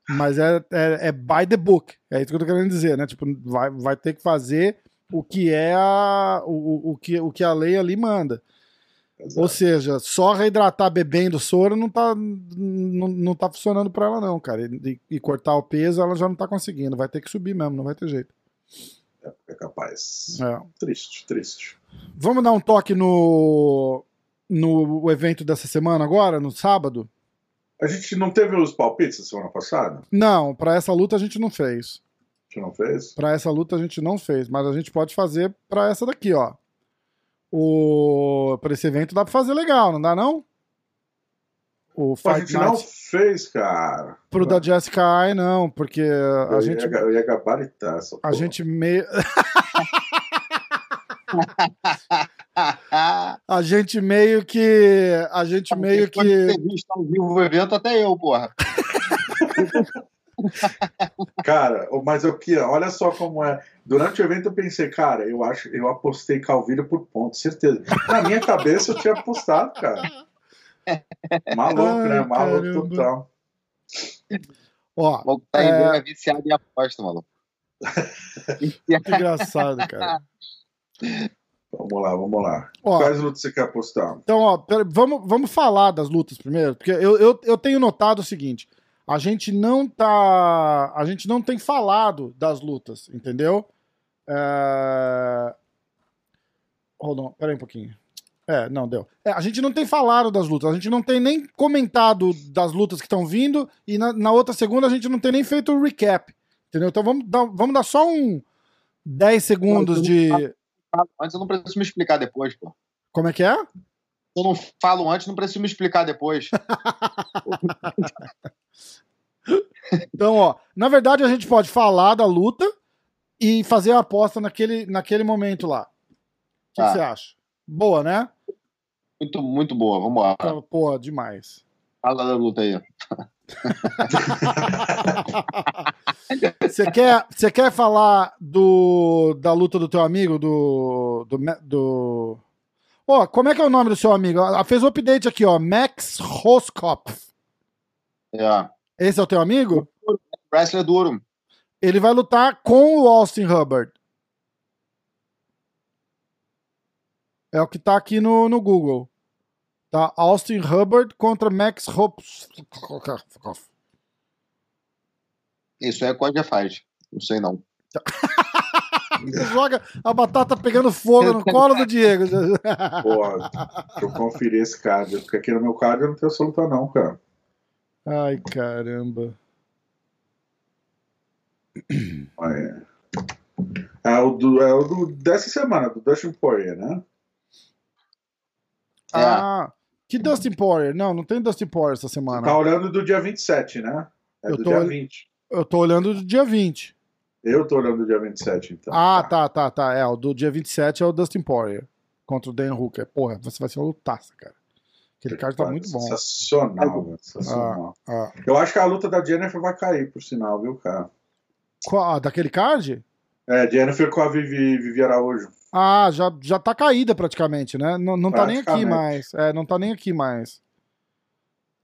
[SPEAKER 1] Mas é, é, é by the book. É isso que eu tô querendo dizer, né? Tipo, vai, vai ter que fazer o que é a, o, o, que, o que a lei ali manda. Exato. Ou seja, só reidratar bebendo soro não tá, não, não tá funcionando para ela, não, cara. E, e, cortar o peso ela já não tá conseguindo. Vai ter que subir mesmo, não vai ter jeito.
[SPEAKER 3] É, é capaz. É. Triste, triste.
[SPEAKER 1] Vamos dar um toque no, no evento dessa semana agora, no sábado?
[SPEAKER 3] A gente não teve os palpites da semana passada?
[SPEAKER 1] Não, para essa luta a gente não fez.
[SPEAKER 3] A gente não fez?
[SPEAKER 1] Para essa luta a gente não fez, mas a gente pode fazer para essa daqui, ó o para esse evento dá para fazer legal, não dá não?
[SPEAKER 3] O Fight a gente Night... não fez, cara.
[SPEAKER 1] Pro da Jessica Ai, não, porque a
[SPEAKER 3] eu
[SPEAKER 1] gente.
[SPEAKER 3] Ia, eu ia gabaritar essa
[SPEAKER 1] A gente meio. (laughs) a gente meio que. A gente meio que. Ter
[SPEAKER 2] visto ao vivo o evento até eu, porra. (laughs)
[SPEAKER 3] cara, mas eu que olha só como é. Durante o evento eu pensei, cara, eu acho, eu apostei Calvilho por ponto, certeza. Na minha cabeça eu tinha apostado, cara. Maluco, né? Maluco caramba. total.
[SPEAKER 2] Ó, tá é... é viciado em aposta, maluco. (laughs)
[SPEAKER 1] que engraçado, cara.
[SPEAKER 3] Vamos lá, vamos lá. Ó, Quais lutas você quer apostar?
[SPEAKER 1] Então, ó, pera, vamos, vamos falar das lutas primeiro, porque eu, eu, eu tenho notado o seguinte: a gente não tá. A gente não tem falado das lutas, entendeu? É... Hold on, peraí um pouquinho. É, não, deu. É, a gente não tem falado das lutas, a gente não tem nem comentado das lutas que estão vindo, e na, na, outra segunda a gente não tem nem feito o recap. Entendeu? Então vamos dar, vamos dar só um 10 segundos não, de.
[SPEAKER 2] Antes eu não preciso me explicar depois, pô.
[SPEAKER 1] Como é que é?
[SPEAKER 2] Eu não falo antes, não preciso me explicar depois. (laughs)
[SPEAKER 1] então, ó, na verdade a gente pode falar da luta e fazer a aposta naquele, naquele momento lá. O que ah. você acha? Boa, né?
[SPEAKER 2] Muito, muito boa, vamos lá.
[SPEAKER 1] Pô, demais.
[SPEAKER 2] Fala da luta aí. (laughs)
[SPEAKER 1] Você quer, você quer falar do, da luta do teu amigo, do. do, do... Ó, como é que é o nome do seu amigo? Fez o um update aqui, ó. Max Roskopf.
[SPEAKER 2] É.
[SPEAKER 1] Esse é o teu amigo?
[SPEAKER 2] Wrestler duro.
[SPEAKER 1] Ele vai lutar com o Austin Hubbard. É o que tá aqui no, no Google. Tá Austin Hubbard contra Max Hops.
[SPEAKER 2] Isso é Código faz. Não sei não.
[SPEAKER 1] Você joga a batata pegando fogo no colo do Diego.
[SPEAKER 3] Porra, deixa eu conferir esse card. Porque aqui no meu card eu não tenho luta, não, cara.
[SPEAKER 1] Ai, caramba.
[SPEAKER 3] É. é o do, é o do dessa semana, do Dustin Poirier, né?
[SPEAKER 1] É. Ah, que Dustin Poirier? Não, não tem Dustin Poirier essa semana.
[SPEAKER 3] Tá olhando do dia 27, né? É eu do dia 20.
[SPEAKER 1] Eu tô olhando do dia 20.
[SPEAKER 3] Eu tô olhando do dia 27, então.
[SPEAKER 1] Ah, tá, tá, tá. É, o do dia 27 é o Dustin Poirier contra o Dan Hooker. Porra, você vai ser uma lutaça, cara. Aquele card tá muito bom.
[SPEAKER 3] Sensacional, velho. Sensacional. Ah, ah. Eu acho que a luta da Jennifer vai cair, por sinal, viu, cara?
[SPEAKER 1] Qual, daquele card?
[SPEAKER 3] É, Jennifer com a Vivi, Vivi Araújo.
[SPEAKER 1] Ah, já, já tá caída praticamente, né? Não, não tá nem aqui mais. É, não tá nem aqui mais.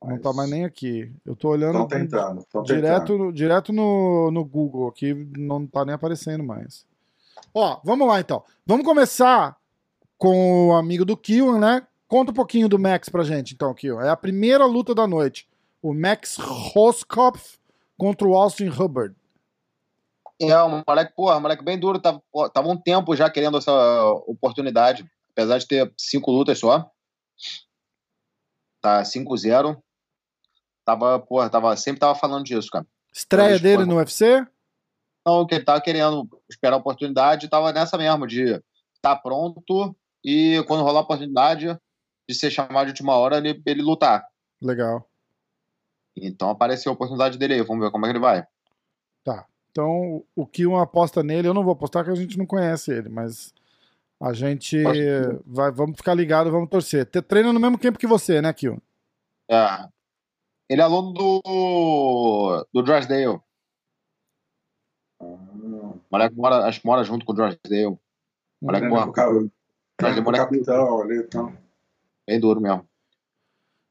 [SPEAKER 1] Mas... Não tá mais nem aqui. Eu tô olhando.
[SPEAKER 3] Estão tentando. Tão
[SPEAKER 1] direto
[SPEAKER 3] tentando.
[SPEAKER 1] direto no, no Google aqui, não tá nem aparecendo mais. Ó, vamos lá então. Vamos começar com o amigo do Kill, né? Conta um pouquinho do Max pra gente, então, Kill. É a primeira luta da noite. O Max Roskopf contra o Austin Hubbard.
[SPEAKER 2] É, um moleque, porra, um moleque bem duro, tava, tava um tempo já querendo essa oportunidade, apesar de ter cinco lutas só. Tá 5-0. Tava, porra, tava, sempre tava falando disso, cara.
[SPEAKER 1] Estreia dele porra. no UFC?
[SPEAKER 2] Não, que ele tava querendo esperar a oportunidade, tava nessa mesmo, de estar tá pronto e quando rolar a oportunidade, de ser chamado de última hora ele, ele lutar.
[SPEAKER 1] Legal.
[SPEAKER 2] Então apareceu a oportunidade dele aí, vamos ver como é que ele vai.
[SPEAKER 1] Tá. Então, o que uma aposta nele, eu não vou apostar que a gente não conhece ele, mas a gente vai, vamos ficar ligado, vamos torcer. Treina no mesmo tempo que você, né, Kio?
[SPEAKER 2] É. Ele é aluno do, do Drysdale. Ah. Moleque mora, acho que mora junto com o Drysdale. Moleque
[SPEAKER 3] é, mora. Drysdale mora capitão ali, então.
[SPEAKER 2] Bem duro mesmo.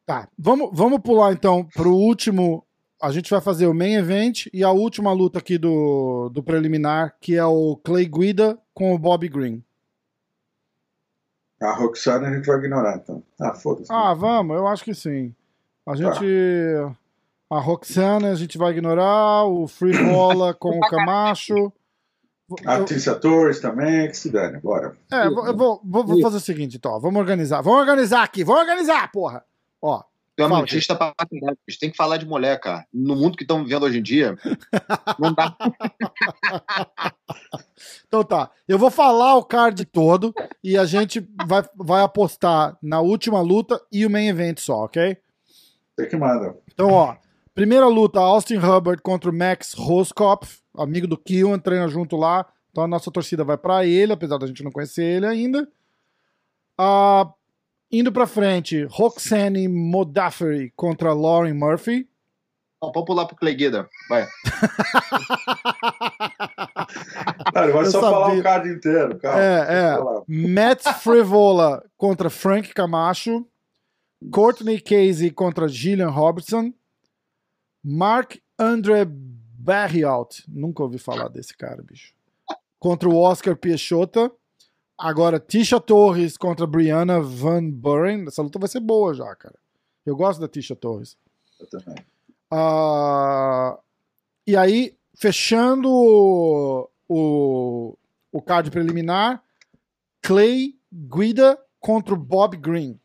[SPEAKER 1] Tá, vamos, vamos pular então pro último. A gente vai fazer o main event e a última luta aqui do, do preliminar, que é o Clay Guida com o Bob Green.
[SPEAKER 3] A Roxana a gente vai ignorar, então. Ah, foda-se.
[SPEAKER 1] Ah, vamos, eu acho que sim. A tá. gente. Tá. A Roxana a gente vai ignorar, o Free Bola (coughs) com o Camacho.
[SPEAKER 3] A Tícia Torres também, que se dane, bora.
[SPEAKER 1] É, eu vou, vou, vou fazer o seguinte, então, vamos organizar. Vamos organizar aqui, vamos organizar, porra! Ó,
[SPEAKER 2] Tu é machista pra caralho. A gente tem que falar de mulher, cara. No mundo que estamos vivendo hoje em dia, (laughs) não dá.
[SPEAKER 1] então tá. Eu vou falar o card todo e a gente vai, vai apostar na última luta e o main event só, ok?
[SPEAKER 3] Tem que manda.
[SPEAKER 1] Então, ó. Primeira luta, Austin Hubbard contra o Max Roskopf, amigo do Kiwan, treina junto lá. Então a nossa torcida vai para ele, apesar da gente não conhecer ele ainda. Uh, Indo pra frente, Roxane Modafferi contra Lauren Murphy.
[SPEAKER 2] Não, pode pular pro Clay Guida. Vai. (laughs)
[SPEAKER 3] Cara, vai Eu só sabia. falar o card inteiro. Calma,
[SPEAKER 1] é, é. Matt Frivola contra Frank Camacho. Courtney Casey contra Gillian Robertson. Mark Andre Barrialt. Nunca ouvi falar desse cara, bicho. Contra o Oscar Piechota. Agora, Tisha Torres contra Brianna Van Buren. Essa luta vai ser boa já, cara. Eu gosto da Tisha Torres.
[SPEAKER 3] Eu também.
[SPEAKER 1] Uh, e aí, fechando o, o, o card preliminar, Clay Guida contra o Bob Green.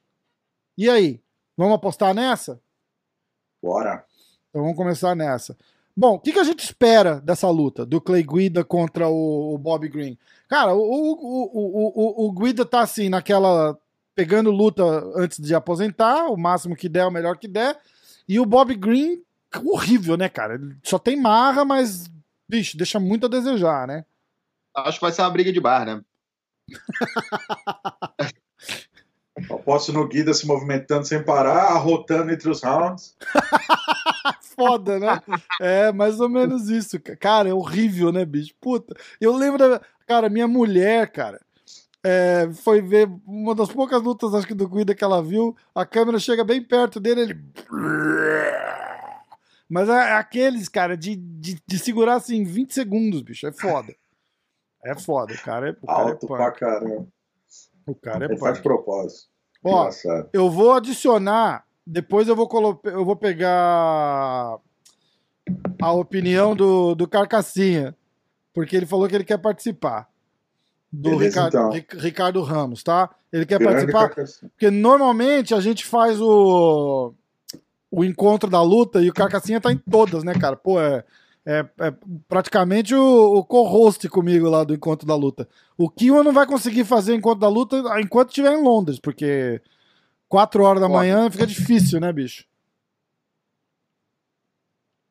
[SPEAKER 1] E aí? Vamos apostar nessa?
[SPEAKER 3] Bora.
[SPEAKER 1] Então vamos começar nessa. Bom, o que, que, a gente espera dessa luta do Clay Guida contra o, o Bob Green? Cara, o, o, o, o, Guida tá assim, naquela. pegando luta antes de aposentar, o máximo que der, o melhor que der. E o Bob Green, horrível, né, cara? Ele só tem marra, mas, bicho, deixa muito a desejar, né?
[SPEAKER 2] Acho que vai ser uma briga de bar, né? (laughs)
[SPEAKER 3] Aposto no Guida se movimentando sem parar, arrotando entre os rounds. (laughs)
[SPEAKER 1] Foda, né? É mais ou menos isso. Cara, é horrível, né, bicho? Puta. Eu lembro da. Cara, minha mulher, cara. É, foi ver uma das poucas lutas, acho que do Guida que ela viu. A câmera chega bem perto dele, ele. (laughs) Mas é, é aqueles, cara, de, de, de segurar assim 20 segundos, bicho. É foda. É foda, o cara é. O
[SPEAKER 3] cara é Alto é pra caramba.
[SPEAKER 1] O cara é
[SPEAKER 3] Ele faz propósito.
[SPEAKER 1] Ó, eu vou adicionar, depois eu vou, eu vou pegar a opinião do, do Carcassinha, porque ele falou que ele quer participar. Do Beleza, Ricardo, então. Ricardo Ramos, tá? Ele quer Grande participar. Porque normalmente a gente faz o, o encontro da luta e o Carcassinha tá em todas, né, cara? Pô, é, é, é praticamente o, o co-host comigo lá do Encontro da Luta. O Kiwan não vai conseguir fazer o Encontro da Luta enquanto estiver em Londres, porque 4 horas da manhã fica difícil, né, bicho?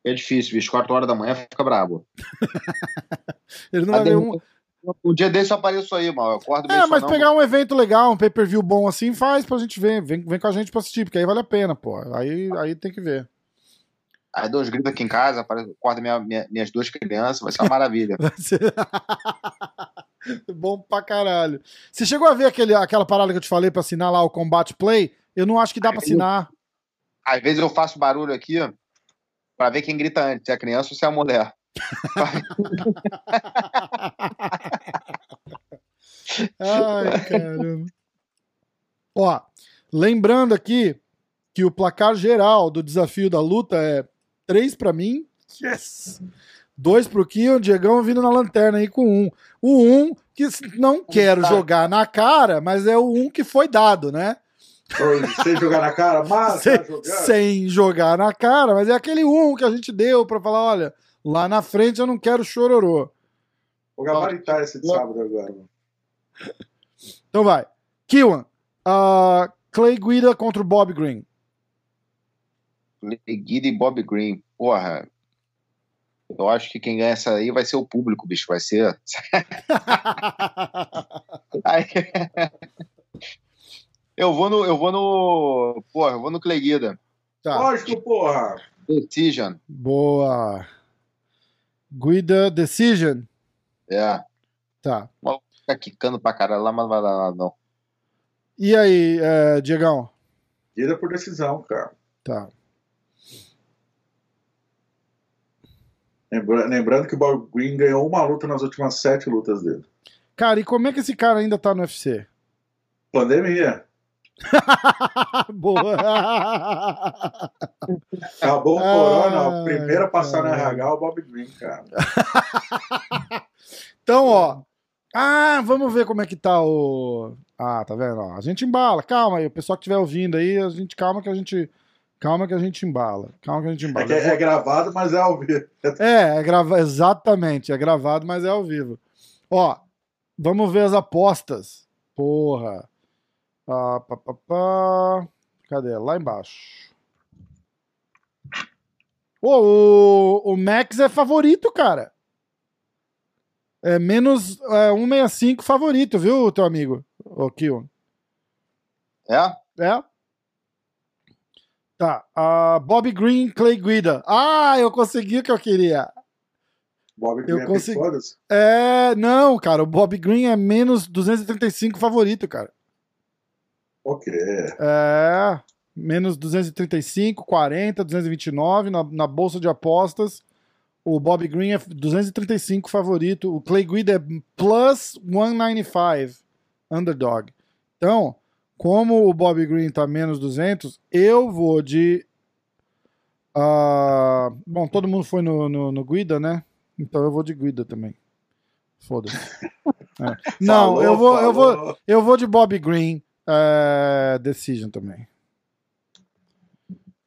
[SPEAKER 2] É difícil, bicho. 4 horas da manhã fica brabo. (laughs)
[SPEAKER 1] Ele não vai ver um.
[SPEAKER 2] Um dia desse eu apareço aí, mal. Eu acordo
[SPEAKER 1] É, mas pegar um evento legal, um pay-per-view bom assim, faz pra gente ver. Vem, vem com a gente pra assistir, porque aí vale a pena, pô. Aí, aí tem que ver.
[SPEAKER 2] Aí dois gritos aqui em casa, acorda minha, minha, minhas duas crianças, vai ser uma maravilha. (laughs) ser... (laughs)
[SPEAKER 1] Bom pra caralho. Você chegou a ver aquele, aquela parada que eu te falei pra assinar lá o Combat Play? Eu não acho que dá pra assinar.
[SPEAKER 2] Às vezes eu faço barulho aqui pra ver quem grita antes, se é a criança ou se é a mulher. (laughs)
[SPEAKER 1] Ai, caramba. Ó, lembrando aqui que o placar geral do desafio da luta é Três para mim. Yes! Dois pro Kion, Diegão vindo na lanterna aí com um. O um que não quero jogar na cara, mas é o um que foi dado, né?
[SPEAKER 3] Sem jogar na cara, (laughs) mas
[SPEAKER 1] sem, sem, jogar na cara, mas é aquele um que a gente deu para falar, olha, lá na frente eu não quero chororô.
[SPEAKER 3] Vou gabaritar esse de sábado agora. (laughs)
[SPEAKER 1] Então vai. Kiwan, uh, Clay Guida contra o Bob Green.
[SPEAKER 2] Clay Guida e Bob Green. Porra, eu acho que quem ganha essa aí vai ser o público, bicho. Vai ser. (laughs) eu vou no. Eu vou no. Porra, eu vou no Clay Guida.
[SPEAKER 3] Tá. Lógico, porra.
[SPEAKER 2] Decision.
[SPEAKER 1] Boa. Guida Decision.
[SPEAKER 2] É.
[SPEAKER 1] Tá.
[SPEAKER 2] Fica quicando pra caralho lá, mas não vai dar nada, não.
[SPEAKER 1] E aí, é, Diegão?
[SPEAKER 3] Guida por decisão, cara.
[SPEAKER 1] Tá.
[SPEAKER 3] Lembrando que o Bob Green ganhou uma luta nas últimas sete lutas dele.
[SPEAKER 1] Cara, e como é que esse cara ainda tá no UFC?
[SPEAKER 3] Pandemia. (laughs)
[SPEAKER 1] Boa!
[SPEAKER 3] Acabou o corona, o primeiro a passar no RH o Bob Green, cara. (laughs)
[SPEAKER 1] então, ó. Ah, vamos ver como é que tá o. Ah, tá vendo? Ó, a gente embala, calma aí. O pessoal que estiver ouvindo aí, a gente calma que a gente Calma que a gente embala. Calma que a gente embala.
[SPEAKER 3] É, é gravado, mas é ao vivo. (laughs)
[SPEAKER 1] É, é grava... exatamente. É gravado, mas é ao vivo. Ó, vamos ver as apostas. Porra. Ah, pá, pá, pá. Cadê? Lá embaixo. Oh, o, o Max é favorito, cara. É menos é, 165 favorito, viu, teu amigo? O Kion.
[SPEAKER 2] É?
[SPEAKER 1] É. Tá. Uh, Bob Green, Clay Guida. Ah, eu consegui o que eu queria.
[SPEAKER 3] Bob Green
[SPEAKER 1] eu é consegui... É, não, cara. O Bob Green é menos 235 favorito, cara.
[SPEAKER 3] Ok.
[SPEAKER 1] É. Menos 235, 40, 229 na, na bolsa de apostas. O Bob Green é 235 favorito. O Clay Guida é plus 195 underdog. Então, como o Bob Green tá menos 200, eu vou de. Uh, bom, todo mundo foi no, no, no, Guida, né? Então eu vou de Guida também. Foda-se. É. (laughs) Não, falou, eu, vou, eu, vou, eu vou de Bob Green uh, Decision também.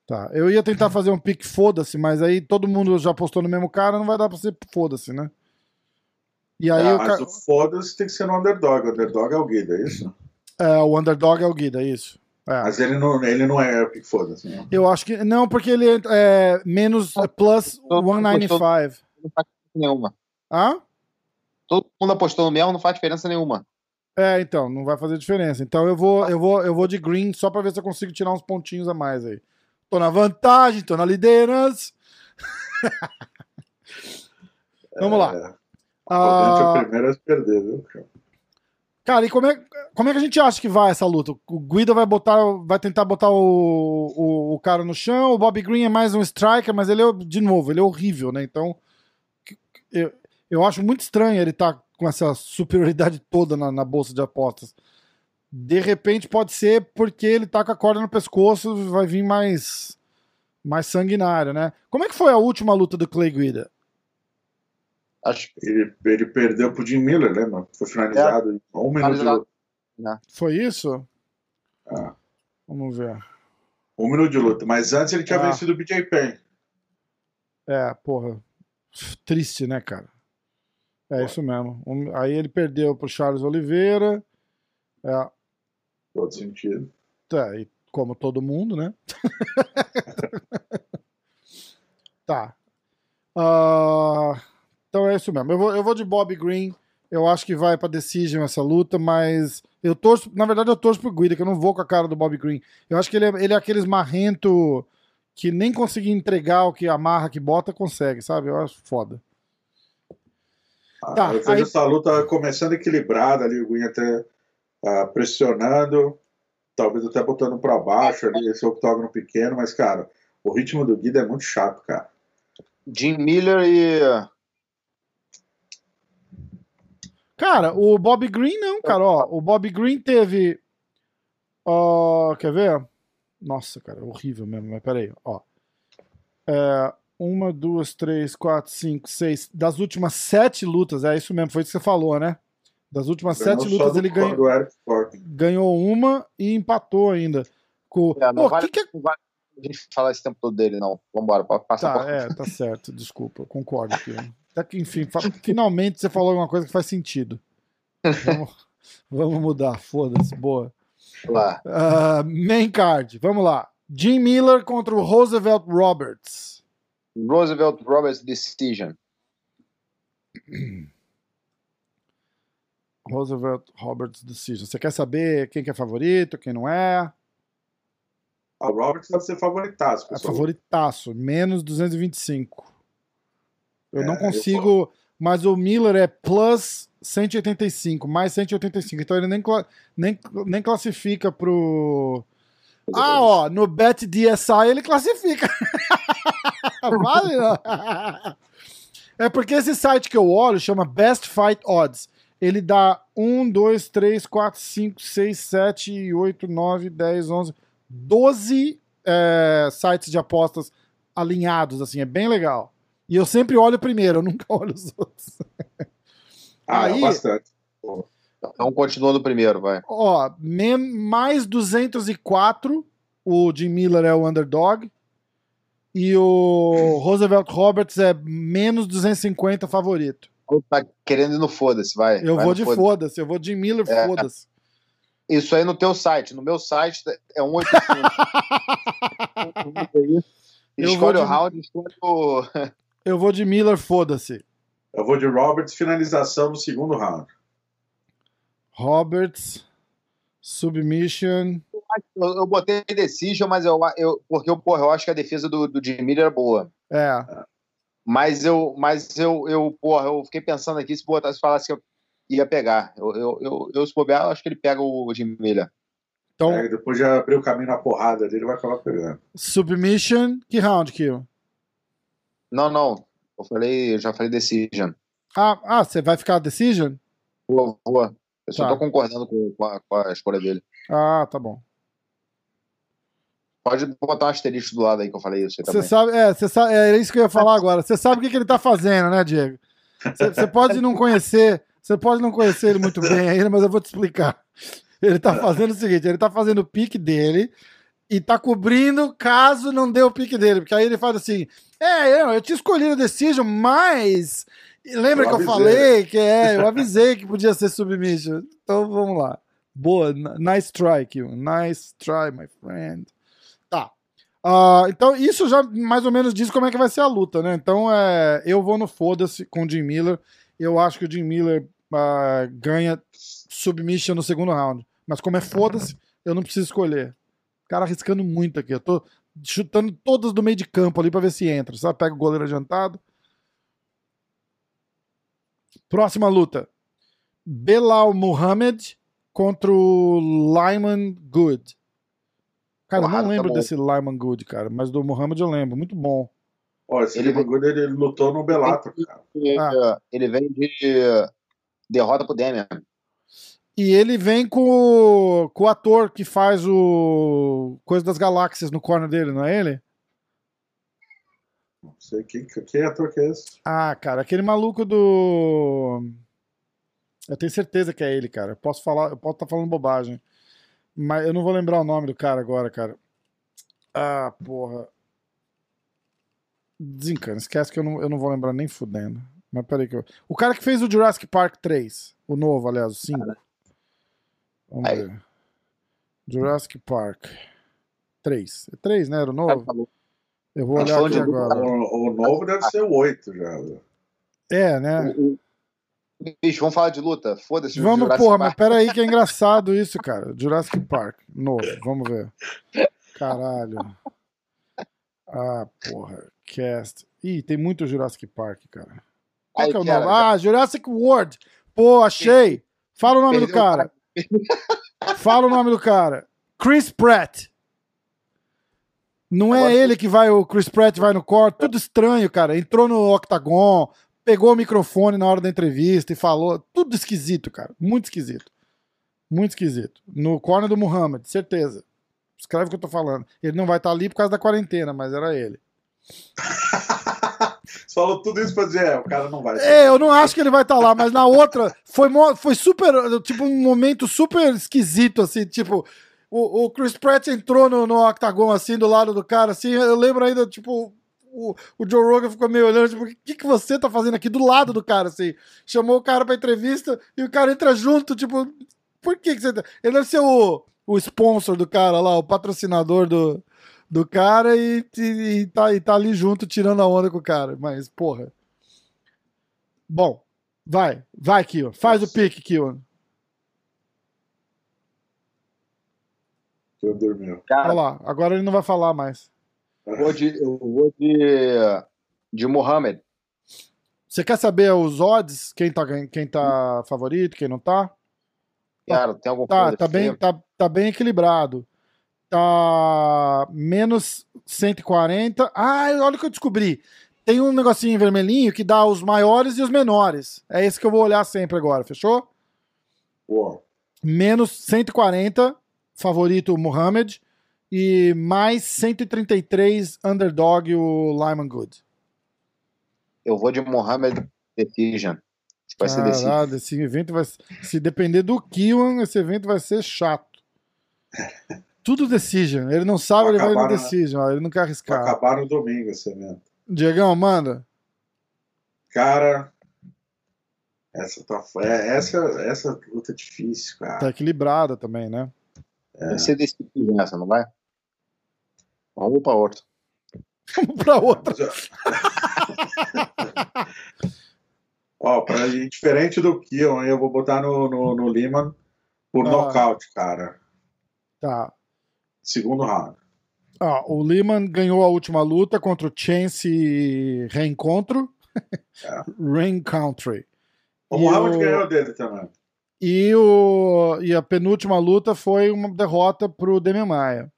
[SPEAKER 1] Tá, eu ia tentar fazer um pique foda-se, mas aí todo mundo já postou no mesmo cara, não vai dar pra ser foda-se, né?
[SPEAKER 3] E aí ah, o mas ca... o foda-se tem que ser no underdog. O underdog é o Guida, é isso?
[SPEAKER 1] É, o underdog é o Guida, isso. É.
[SPEAKER 3] Mas ele não, ele não é que foda-se. Né?
[SPEAKER 1] Eu acho que. Não, porque ele é, é menos é plus 195.
[SPEAKER 2] Não faz nenhuma.
[SPEAKER 1] Hã?
[SPEAKER 2] Todo mundo apostou no mesmo, não faz diferença nenhuma.
[SPEAKER 1] É, então, não vai fazer diferença. Então eu vou, eu vou, eu vou de green só pra ver se eu consigo tirar uns pontinhos a mais aí. Tô na vantagem, tô na liderança. (laughs) Vamos lá. É,
[SPEAKER 3] ah, o primeiro a perder, viu,
[SPEAKER 1] Cara, e como é, como é que a gente acha que vai essa luta? O Guida vai botar, vai tentar botar o, o, o, cara no chão, o Bobby Green é mais um striker, mas ele é, de novo, ele é horrível, né? Então, eu, eu acho muito estranho ele estar tá com essa superioridade toda na, na, bolsa de apostas. De repente pode ser porque ele tá com a corda no pescoço, vai vir mais mais sanguinário, né? Como é que foi a última luta do Clay Guida?
[SPEAKER 3] Acho que ele, ele perdeu pro Jim Miller, lembra? Foi finalizado é. em um minuto de luta.
[SPEAKER 1] Né? Foi isso?
[SPEAKER 3] É.
[SPEAKER 1] Vamos ver.
[SPEAKER 3] Um minuto de luta. Mas antes ele tinha ah. vencido o BJ Penn.
[SPEAKER 1] É, porra. Triste, né, cara? É Pô. isso mesmo. Aí ele perdeu pro Charles Oliveira. É.
[SPEAKER 3] Todo sentido.
[SPEAKER 1] Tá, e como todo mundo, né? (laughs) tá. Uh... Então é isso mesmo. Eu vou, eu vou de Bob Green. Eu acho que vai pra Decision essa luta, mas eu torço. Na verdade, eu torço pro Guida, que eu não vou com a cara do Bob Green. Eu acho que ele é, ele é aqueles marrento que nem conseguir entregar o que amarra, que bota, consegue, sabe? Eu acho foda.
[SPEAKER 3] Ah, tá, eu vejo aí... essa luta começando equilibrada ali, o Guinha até uh, pressionando, talvez até botando para baixo ali, esse octógono pequeno, mas, cara, o ritmo do Guida é muito chato, cara.
[SPEAKER 2] Jim Miller e
[SPEAKER 1] Cara, o Bob Green não, cara. Ó, o Bob Green teve. Ó, quer ver? Nossa, cara, horrível mesmo. Mas peraí, ó. É, uma, duas, três, quatro, cinco, seis. Das últimas sete lutas, é isso mesmo, foi isso que você falou, né? Das últimas ganhou sete lutas ele ganhou, ganhou uma e empatou ainda. Com...
[SPEAKER 2] É, não, Pô, vale, que que é... não vale a gente falar esse tempo todo dele, não. Vambora, passa
[SPEAKER 1] tá, É, tá certo, desculpa, concordo. Aqui. (laughs) Até que, enfim, finalmente você falou alguma coisa que faz sentido. Vamos, vamos mudar, foda-se, boa. Lá. Uh, main card, vamos lá. Jim Miller contra o Roosevelt Roberts.
[SPEAKER 2] Roosevelt Roberts Decision. (clears throat)
[SPEAKER 1] Roosevelt Roberts Decision. Você quer saber quem que é favorito, quem não é?
[SPEAKER 3] O Roberts deve ser favoritaço,
[SPEAKER 1] pessoal. É favoritaço, menos 225. Eu é, não consigo, eu mas o Miller é plus 185, mais 185. Então ele nem, nem, nem classifica pro. Ah, ó, no Bet DSI ele classifica. (laughs) vale, não. É porque esse site que eu olho chama Best Fight Odds. Ele dá 1, 2, 3, 4, 5, 6, 7, 8, 9, 10, 11, 12 é, sites de apostas alinhados, assim, é bem legal. E eu sempre olho primeiro, eu nunca (laughs) olho os outros.
[SPEAKER 3] Ah, é Aí, é bastante.
[SPEAKER 2] Então continua no primeiro, vai.
[SPEAKER 1] Ó, mais 204, o Jim Miller é o underdog. E o (laughs) Roosevelt Roberts é menos 250 favorito.
[SPEAKER 2] Tá querendo ir no foda-se, vai.
[SPEAKER 1] Eu
[SPEAKER 2] vai
[SPEAKER 1] vou de foda-se, eu vou de Miller, é. foda-se.
[SPEAKER 2] Isso aí no teu site. No meu site é 185. (laughs) escolhe o round, escolhe o.
[SPEAKER 1] Eu vou de Miller, foda-se.
[SPEAKER 3] Eu vou de Roberts, finalização no segundo round.
[SPEAKER 1] Roberts, submission.
[SPEAKER 2] Eu, eu botei decision, mas eu, eu porque eu, porra, eu acho que a defesa do, do Jimmy Miller é boa.
[SPEAKER 1] É.
[SPEAKER 2] Mas eu, mas eu, eu, porra, eu fiquei pensando aqui se botasse falasse que eu ia pegar. Eu, eu, eu, eu se bobear, eu acho que ele pega o Jimmy Miller.
[SPEAKER 3] Então, é, depois já abriu o caminho na porrada dele, vai acabar pegando.
[SPEAKER 1] Submission, que round, Kill?
[SPEAKER 2] Não, não. Eu falei, eu já falei Decision.
[SPEAKER 1] Ah, ah, você vai ficar Decision?
[SPEAKER 2] Vou, vou. Eu só tá. tô concordando com, com, a, com, a, escolha dele.
[SPEAKER 1] Ah, tá bom.
[SPEAKER 2] Pode botar um asterisco do lado aí que eu falei isso.
[SPEAKER 1] Você sabe, é, você sabe, é isso que eu ia falar agora. Você sabe o que, que ele tá fazendo, né, Diego? Você pode não conhecer, você pode não conhecer ele muito bem ainda, mas eu vou te explicar. Ele tá fazendo o seguinte: ele tá fazendo o pique dele e tá cobrindo caso não dê o pique dele. Porque aí ele faz assim: é, eu, eu tinha escolhido o Decision, mas. Lembra eu que eu falei que é, eu avisei que podia ser submission. Então vamos lá. Boa, nice try, Kill. Nice try, my friend. Tá. Uh, então, isso já mais ou menos diz como é que vai ser a luta, né? Então, é, eu vou no foda-se com o Jim Miller. Eu acho que o Jim Miller uh, ganha submission no segundo round. Mas como é foda-se, eu não preciso escolher. Cara arriscando muito aqui. Eu tô chutando todas do meio de campo ali para ver se entra. Sabe? Pega o goleiro adiantado. Próxima luta. Belal Muhammad contra o Lyman Good. Cara, eu não lembro tá desse Lyman Good, cara, mas do Muhammad eu lembro. Muito bom.
[SPEAKER 3] Ó, esse ele Lyman Good ele lutou no Bellator, cara.
[SPEAKER 2] Ah. Ele vem de derrota pro Demian.
[SPEAKER 1] E ele vem com o, com o ator que faz o Coisa das Galáxias no corner dele, não é ele?
[SPEAKER 3] Não sei quem, quem ator que é esse.
[SPEAKER 1] Ah, cara, aquele maluco do. Eu tenho certeza que é ele, cara. Eu posso falar, eu posso estar tá falando bobagem. Mas eu não vou lembrar o nome do cara agora, cara. Ah, porra. Desencana, esquece que eu não, eu não vou lembrar nem fudendo. Mas peraí que eu... O cara que fez o Jurassic Park 3, o novo, aliás, o 5. Vamos Aí. ver. Jurassic Park. 3. É 3, né? Era o novo? Eu vou olhar aqui agora.
[SPEAKER 3] O, o, novo deve ser o 8 já.
[SPEAKER 1] É, né? O,
[SPEAKER 2] Bicho, vamos falar de luta. Foda-se.
[SPEAKER 1] Vamos, Jurassic porra, Park. mas peraí que é (laughs) engraçado isso, cara. Jurassic Park, novo. Vamos ver. Caralho. Ah, porra. Cast. Ih, tem muito Jurassic Park, cara. Qual que é o nome? Ah, Jurassic World. Pô, achei. Fala o nome do cara. (laughs) Fala o nome do cara. Chris Pratt. Não é ele que vai, o Chris Pratt vai no corte, tudo estranho, cara. Entrou no octagon, pegou o microfone na hora da entrevista e falou. Tudo esquisito, cara. Muito esquisito. Muito esquisito. No corner do Muhammad, certeza. Escreve o que eu tô falando. Ele não vai estar tá ali por causa da quarentena, mas era ele. (laughs)
[SPEAKER 3] Você falou tudo isso pra dizer, é, o cara não vai.
[SPEAKER 1] É, eu não acho que ele vai estar tá lá, mas na outra foi, foi super, tipo, um momento super esquisito, assim, tipo, o, o Chris Pratt entrou no, no octagon, assim, do lado do cara, assim, eu lembro ainda, tipo, o, o Joe Rogan ficou meio olhando, tipo, o que, que você tá fazendo aqui do lado do cara, assim? Chamou o cara pra entrevista e o cara entra junto, tipo, por que, que você. Tá... Ele deve ser o o sponsor do cara lá, o patrocinador do, do cara e, e, e, tá, e tá ali junto tirando a onda com o cara. Mas, porra. Bom, vai, vai, Kion. Faz Nossa. o pique, Kion.
[SPEAKER 3] Eu dormiu.
[SPEAKER 1] Olha lá, agora ele não vai falar mais.
[SPEAKER 2] Eu vou de, eu vou de, de Mohamed.
[SPEAKER 1] Você quer saber os odds? Quem tá, quem tá favorito, quem não tá?
[SPEAKER 2] Cara, tem algum
[SPEAKER 1] tá, tá bem, tá, tá bem equilibrado. Tá menos 140. Ah, olha o que eu descobri. Tem um negocinho vermelhinho que dá os maiores e os menores. É esse que eu vou olhar sempre agora, fechou?
[SPEAKER 3] Uou.
[SPEAKER 1] Menos 140, favorito Mohamed. E mais 133, underdog o Lyman Good.
[SPEAKER 2] Eu vou de Mohamed Decision.
[SPEAKER 1] Vai ser Caralho, esse evento vai. Se depender do Kiwan, esse evento vai ser chato. (laughs) Tudo Decision. Ele não sabe, ele vai no Decision. Ele não quer arriscar.
[SPEAKER 3] Acabar no domingo esse evento.
[SPEAKER 1] Diegão, manda.
[SPEAKER 3] Cara, essa tá. É, essa, essa luta é difícil, cara.
[SPEAKER 1] Tá equilibrada também, né?
[SPEAKER 2] É. Vai ser Decision essa, não vai? Vamos pra outra.
[SPEAKER 1] Vamos pra outra.
[SPEAKER 3] Ó, pra, diferente do Kion, eu vou botar no, no, no Lehman por ah. nocaute, cara.
[SPEAKER 1] Tá.
[SPEAKER 3] Segundo round.
[SPEAKER 1] Ah, o Lehman ganhou a última luta contra o Chance Reencontro. É. (laughs) Rain Country.
[SPEAKER 3] O Muhammad o... ganhou dele também.
[SPEAKER 1] E, o... e a penúltima luta foi uma derrota pro Demian Maia.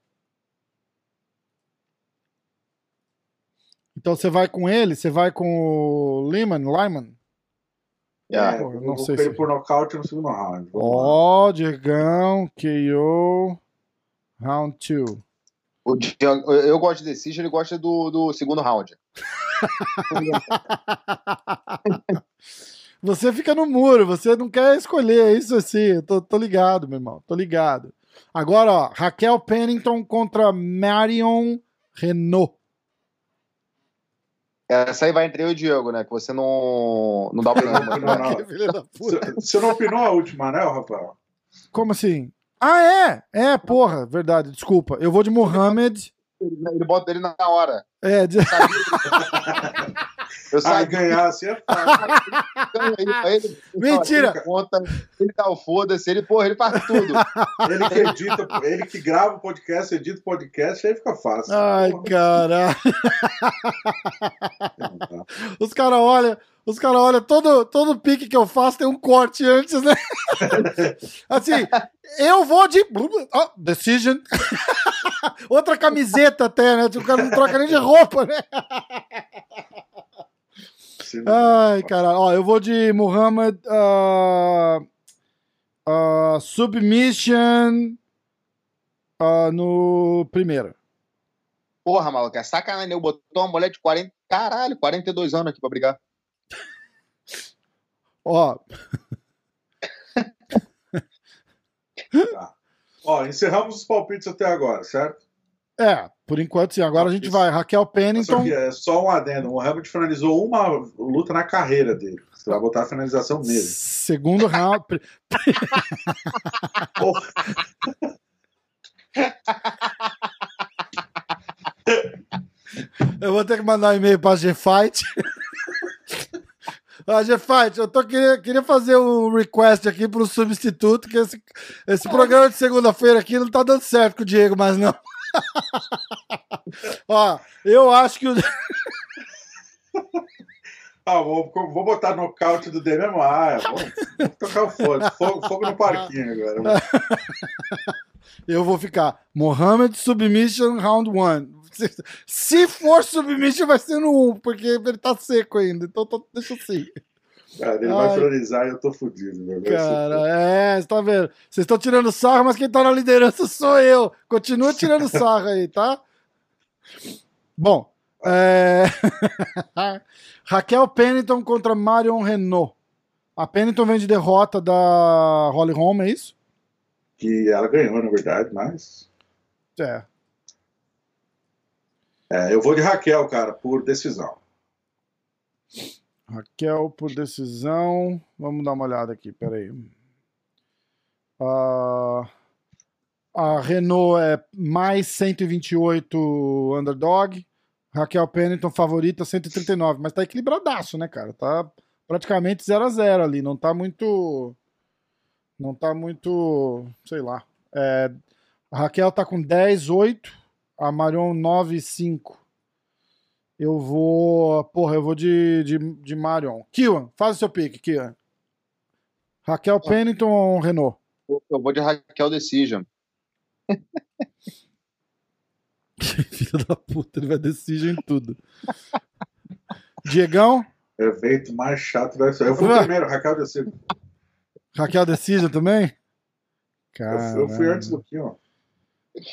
[SPEAKER 1] Então você vai com ele? Você vai com o Lehman? Lyman?
[SPEAKER 3] Yeah. Pô, não sei se... por nocaute no segundo round.
[SPEAKER 1] Ó, oh, Diegão, KO, round 2.
[SPEAKER 2] Eu gosto de Decision, ele gosta do, do segundo round. (laughs)
[SPEAKER 1] você fica no muro, você não quer escolher, é isso assim. Tô, tô ligado, meu irmão, tô ligado. Agora, ó, Raquel Pennington contra Marion Renault.
[SPEAKER 2] Essa aí vai entre eu e o Diego, né? Que você não, não dá opinião. (laughs)
[SPEAKER 3] você não opinou a última, né, Rafael?
[SPEAKER 1] Como assim? Ah, é! É, porra, verdade, desculpa. Eu vou de Mohamed.
[SPEAKER 2] Ele, ele bota ele na hora.
[SPEAKER 1] É, de...
[SPEAKER 3] Eu saí ganhar assim é fácil.
[SPEAKER 1] Mentira!
[SPEAKER 2] Ele, conta, ele dá o foda-se, ele, porra, ele faz tudo.
[SPEAKER 3] ele que edita, ele que grava o podcast, edita o podcast, aí fica fácil.
[SPEAKER 1] Ai, caralho. Os caras olham. Os caras olham, todo, todo pique que eu faço tem um corte antes, né? (laughs) assim, eu vou de. Oh, decision. (laughs) Outra camiseta até, né? O cara não troca nem de roupa, né? Ai, caralho. Ó, eu vou de Muhammad uh, uh, Submission uh, no primeiro.
[SPEAKER 2] Porra, maluco, é sacanagem. Eu botou uma mulher de 40. Caralho, 42 anos aqui pra brigar.
[SPEAKER 1] Ó.
[SPEAKER 3] tá. Ó, encerramos os palpites até agora, certo?
[SPEAKER 1] É, por enquanto sim. Agora a gente vai. Raquel Pennington.
[SPEAKER 3] É só um adendo. O Hamilton finalizou uma luta na carreira dele. Você vai botar a finalização nele.
[SPEAKER 1] Segundo round. Eu vou ter que mandar um e-mail pra G-Fight. Ah, G-Fight, eu tô queria, queria fazer um request aqui pro substituto, que esse, esse programa de segunda-feira aqui não tá dando certo com o Diego, mas não. (laughs) Ó, eu acho que o.
[SPEAKER 3] Ah, vou, vou botar nocaute do. Vou, vou tocar o fogo, fogo, fogo no parquinho agora. (laughs)
[SPEAKER 1] Eu vou ficar Mohamed Submission Round 1. Se for Submission, vai ser no 1, porque ele tá seco ainda. Então tô, deixa assim.
[SPEAKER 3] Cara, ele Ai. vai finalizar e eu tô fudido, meu.
[SPEAKER 1] Cara, é, você tá vendo? Vocês estão tirando sarro, mas quem tá na liderança sou eu. Continua tirando (laughs) sarro aí, tá? Bom, é... (laughs) Raquel Pennington contra Marion Renault. A Pennington vem de derrota da Holly Holm, é isso?
[SPEAKER 3] Que ela ganhou, na verdade, mas.
[SPEAKER 1] É.
[SPEAKER 3] é eu vou de Raquel, cara, por decisão.
[SPEAKER 1] Raquel por decisão. Vamos dar uma olhada aqui, peraí. Uh, a Renault é mais 128 underdog. Raquel Pennington favorita 139, mas tá equilibradaço, né, cara? Tá praticamente 0 a 0 ali, não tá muito não tá muito, sei lá. É, a Raquel tá com 10 8, a Marion 9 5. Eu vou, porra, eu vou de de, de Marion. Kiwan, faz o seu pique, Kiwan. Raquel Pennington ou Renault?
[SPEAKER 2] Eu vou de Raquel Decision. (laughs)
[SPEAKER 1] Filho da puta, ele vai decidir em tudo. Diegão?
[SPEAKER 3] Evento mais chato da história. Eu fui primeiro, Raquel Decision.
[SPEAKER 1] Raquel Decision também?
[SPEAKER 3] Caramba. Eu fui antes do que, ó.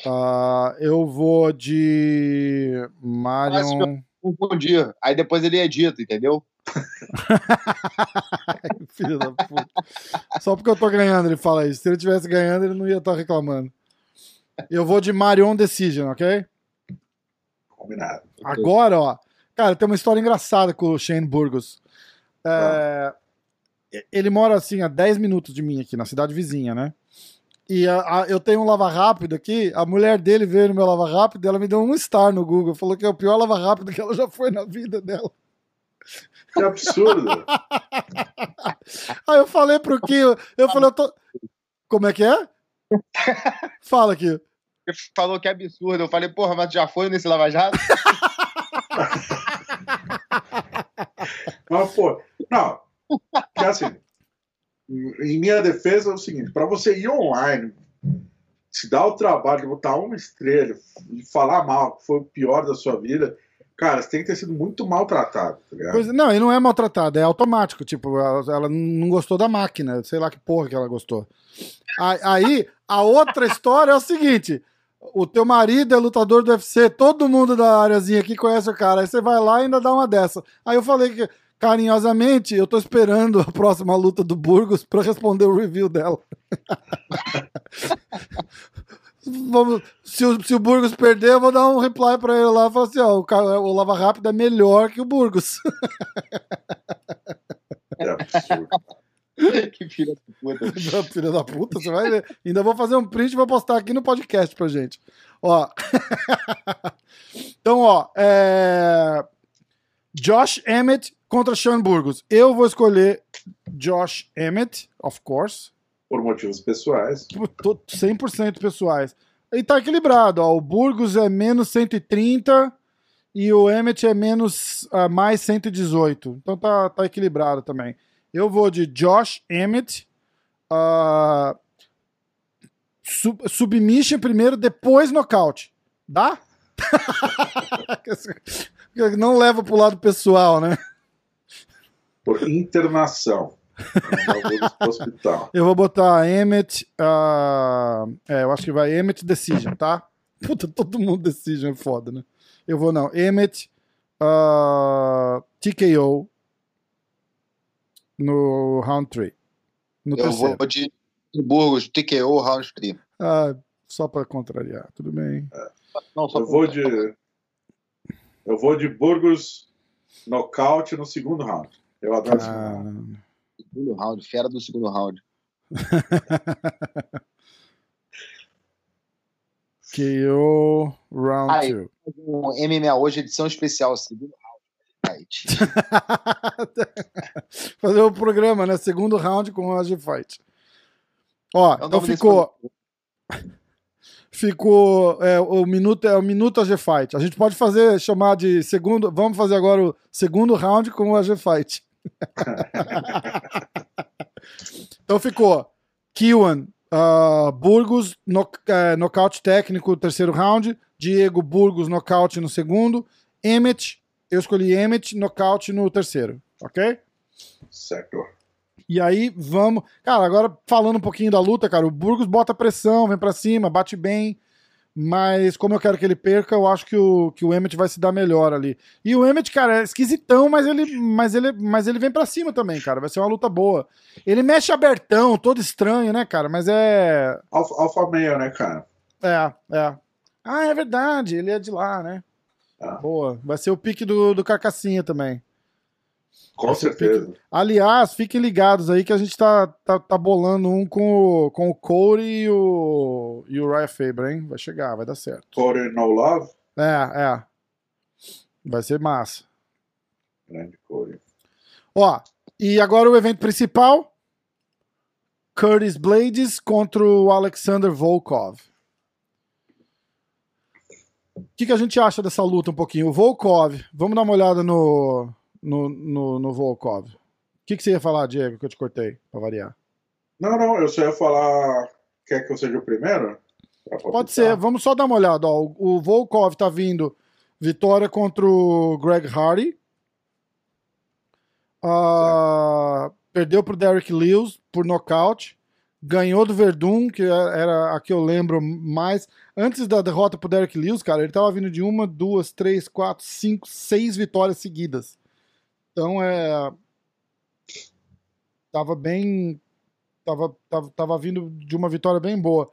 [SPEAKER 1] Tá, eu vou de Marion.
[SPEAKER 2] Confundir. Aí depois ele edita, entendeu? (laughs)
[SPEAKER 1] Filho da puta. Só porque eu tô ganhando, ele fala isso. Se ele tivesse ganhando, ele não ia estar tá reclamando. Eu vou de Marion Decision, ok?
[SPEAKER 3] Combinado.
[SPEAKER 1] Agora, ó. Cara, tem uma história engraçada com o Shane Burgos. É, ah. Ele mora assim a 10 minutos de mim aqui, na cidade vizinha, né? E a, a, eu tenho um lava rápido aqui, a mulher dele veio no meu lava rápido e ela me deu um star no Google, falou que é o pior lava rápido que ela já foi na vida dela.
[SPEAKER 3] Que absurdo! (laughs)
[SPEAKER 1] Aí eu falei pro Kio, eu falei, eu tô. Como é que é? (laughs) Fala aqui.
[SPEAKER 2] Falou que é absurdo. Eu falei, porra, mas já foi nesse Lava Jato? (laughs)
[SPEAKER 3] mas, pô, não. Porque assim, em minha defesa é o seguinte: para você ir online, se dá o trabalho de botar uma estrela e falar mal, que foi o pior da sua vida, Cara, você tem que ter sido muito maltratado, tá ligado? Pois,
[SPEAKER 1] não, ele não é maltratado, é automático. Tipo, ela, ela, não gostou da máquina, sei lá que porra que ela gostou. Aí, a outra história é o seguinte: o teu marido é lutador do UFC, todo mundo da áreazinha aqui conhece o cara. Aí você vai lá e ainda dá uma dessa. Aí eu falei que, carinhosamente, eu tô esperando a próxima luta do Burgos para responder o review dela. (laughs) Vamos, se, o, se o Burgos perder, eu vou dar um reply pra ele lá e falar assim: ó, o, o Lava Rápido é melhor que o Burgos. (laughs)
[SPEAKER 3] É absurdo. (laughs)
[SPEAKER 2] que filha da puta.
[SPEAKER 1] filha da puta, você vai ver. Ainda vou fazer um print e vou postar aqui no podcast pra gente. Ó. então, ó. É... Josh Emmett contra Sean Burgos. Eu vou escolher Josh Emmett, of course
[SPEAKER 3] por motivos pessoais.
[SPEAKER 1] 100% pessoais. E tá equilibrado, ó. O Burgos é menos 130 e o Emmet é menos uh, mais 118. Então tá, tá equilibrado também. Eu vou de Josh Emmett. Uh, sub, submission primeiro, depois nocaute. Dá? (laughs) Não leva pro lado pessoal, né?
[SPEAKER 3] Por internação. (laughs)
[SPEAKER 1] Eu vou botar Emmet. Uh, é, eu acho que vai Emmet Decision, tá? Puta, todo mundo Decision é foda, né? Eu vou não. Emmet uh, TKO no round 3.
[SPEAKER 2] No eu terceiro. vou de Burgos TKO round 3.
[SPEAKER 1] Ah, só pra contrariar, tudo bem.
[SPEAKER 3] É. Não, eu vou de. Eu vou de Burgos nocaute no segundo round. Eu adoro ah,
[SPEAKER 2] Segundo round, fera do segundo round. (laughs)
[SPEAKER 1] KO round 2.
[SPEAKER 2] Um MMA hoje, edição especial, segundo round. Fight. (laughs)
[SPEAKER 1] Fazer o programa, né? Segundo round com o Roger Fight. Ó, é então ficou. Ficou. É, o minuto é o minuto AG Fight. A gente pode fazer, chamar de segundo. Vamos fazer agora o segundo round com o AG Fight. (laughs) então ficou Kiwan, uh, Burgos, no, uh, nocaute técnico, terceiro round. Diego Burgos, nocaute no segundo. Emmet, eu escolhi Emmet, nocaute no terceiro. Ok?
[SPEAKER 3] Certo.
[SPEAKER 1] E aí vamos. Cara, agora falando um pouquinho da luta, cara, o Burgos bota pressão, vem para cima, bate bem. Mas como eu quero que ele perca, eu acho que o, que o Emmett vai se dar melhor ali. E o Emmett, cara, é esquisitão, mas ele, mas ele, mas ele vem para cima também, cara. Vai ser uma luta boa. Ele mexe abertão, todo estranho, né, cara? Mas é.
[SPEAKER 3] Alfa, alfa meio, né, cara?
[SPEAKER 1] É, é. Ah, é verdade, ele é de lá, né? Ah. Boa. Vai ser o pique do, do Carcassinha também.
[SPEAKER 3] Com certeza.
[SPEAKER 1] Fique... Aliás, fiquem ligados aí que a gente tá, tá, tá bolando um com o, com o Corey e o, e o Ryan Faber, hein? Vai chegar, vai dar certo.
[SPEAKER 3] Corey No Love?
[SPEAKER 1] É, é. Vai ser massa.
[SPEAKER 3] Grande Corey.
[SPEAKER 1] Ó, e agora o evento principal: Curtis Blades contra o Alexander Volkov. O que, que a gente acha dessa luta um pouquinho? O Volkov, vamos dar uma olhada no, no, no, no Volkov. O que, que você ia falar, Diego, que eu te cortei, pra variar?
[SPEAKER 3] Não, não, eu só ia falar. Quer que eu seja o primeiro?
[SPEAKER 1] Pode ser, vamos só dar uma olhada. Ó. O Volkov tá vindo vitória contra o Greg Hardy. Uh, perdeu pro Derek Lewis por nocaute. Ganhou do Verdun, que era a que eu lembro mais. Antes da derrota pro Derek Lewis, cara, ele tava vindo de uma, duas, três, quatro, cinco, seis vitórias seguidas. Então é. Tava bem. Tava, tava, tava vindo de uma vitória bem boa.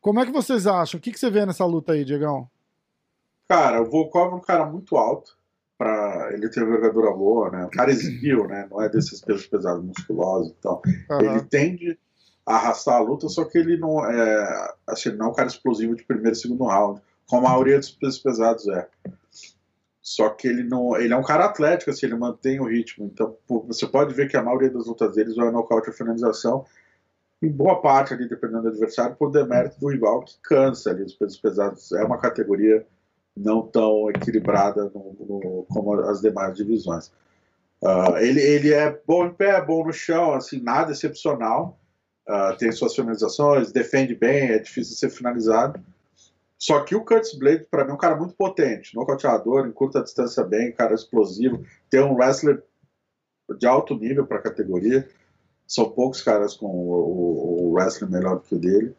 [SPEAKER 1] Como é que vocês acham? O que, que você vê nessa luta aí, Diegão?
[SPEAKER 3] Cara, o Volkov é um cara muito alto para ele ter envergadura boa, né? O cara exibiu, né? Não é desses pesos pesados, musculosos e tal. Uhum. Ele tende a arrastar a luta, só que ele não é, assim, não é um cara explosivo de primeiro e segundo round, como a maioria dos pesos pesados é. Só que ele não, ele é um cara atlético, assim, ele mantém o ritmo. Então, você pode ver que a maioria das lutas deles vai nocaute ou finalização, em boa parte ali, dependendo do adversário, por demérito do rival que cansa ali os pesos pesados. É uma categoria não tão equilibrada no, no, como as demais divisões. Uh, ele, ele é bom em pé, bom no chão, assim, nada excepcional. Uh, tem suas finalizações, defende bem, é difícil ser finalizado. Só que o Curtis Blade, para mim, é um cara muito potente, nocauteador, em curta distância bem, cara explosivo, tem um wrestler de alto nível para a categoria. São poucos caras com o, o, o wrestling melhor do que o dele.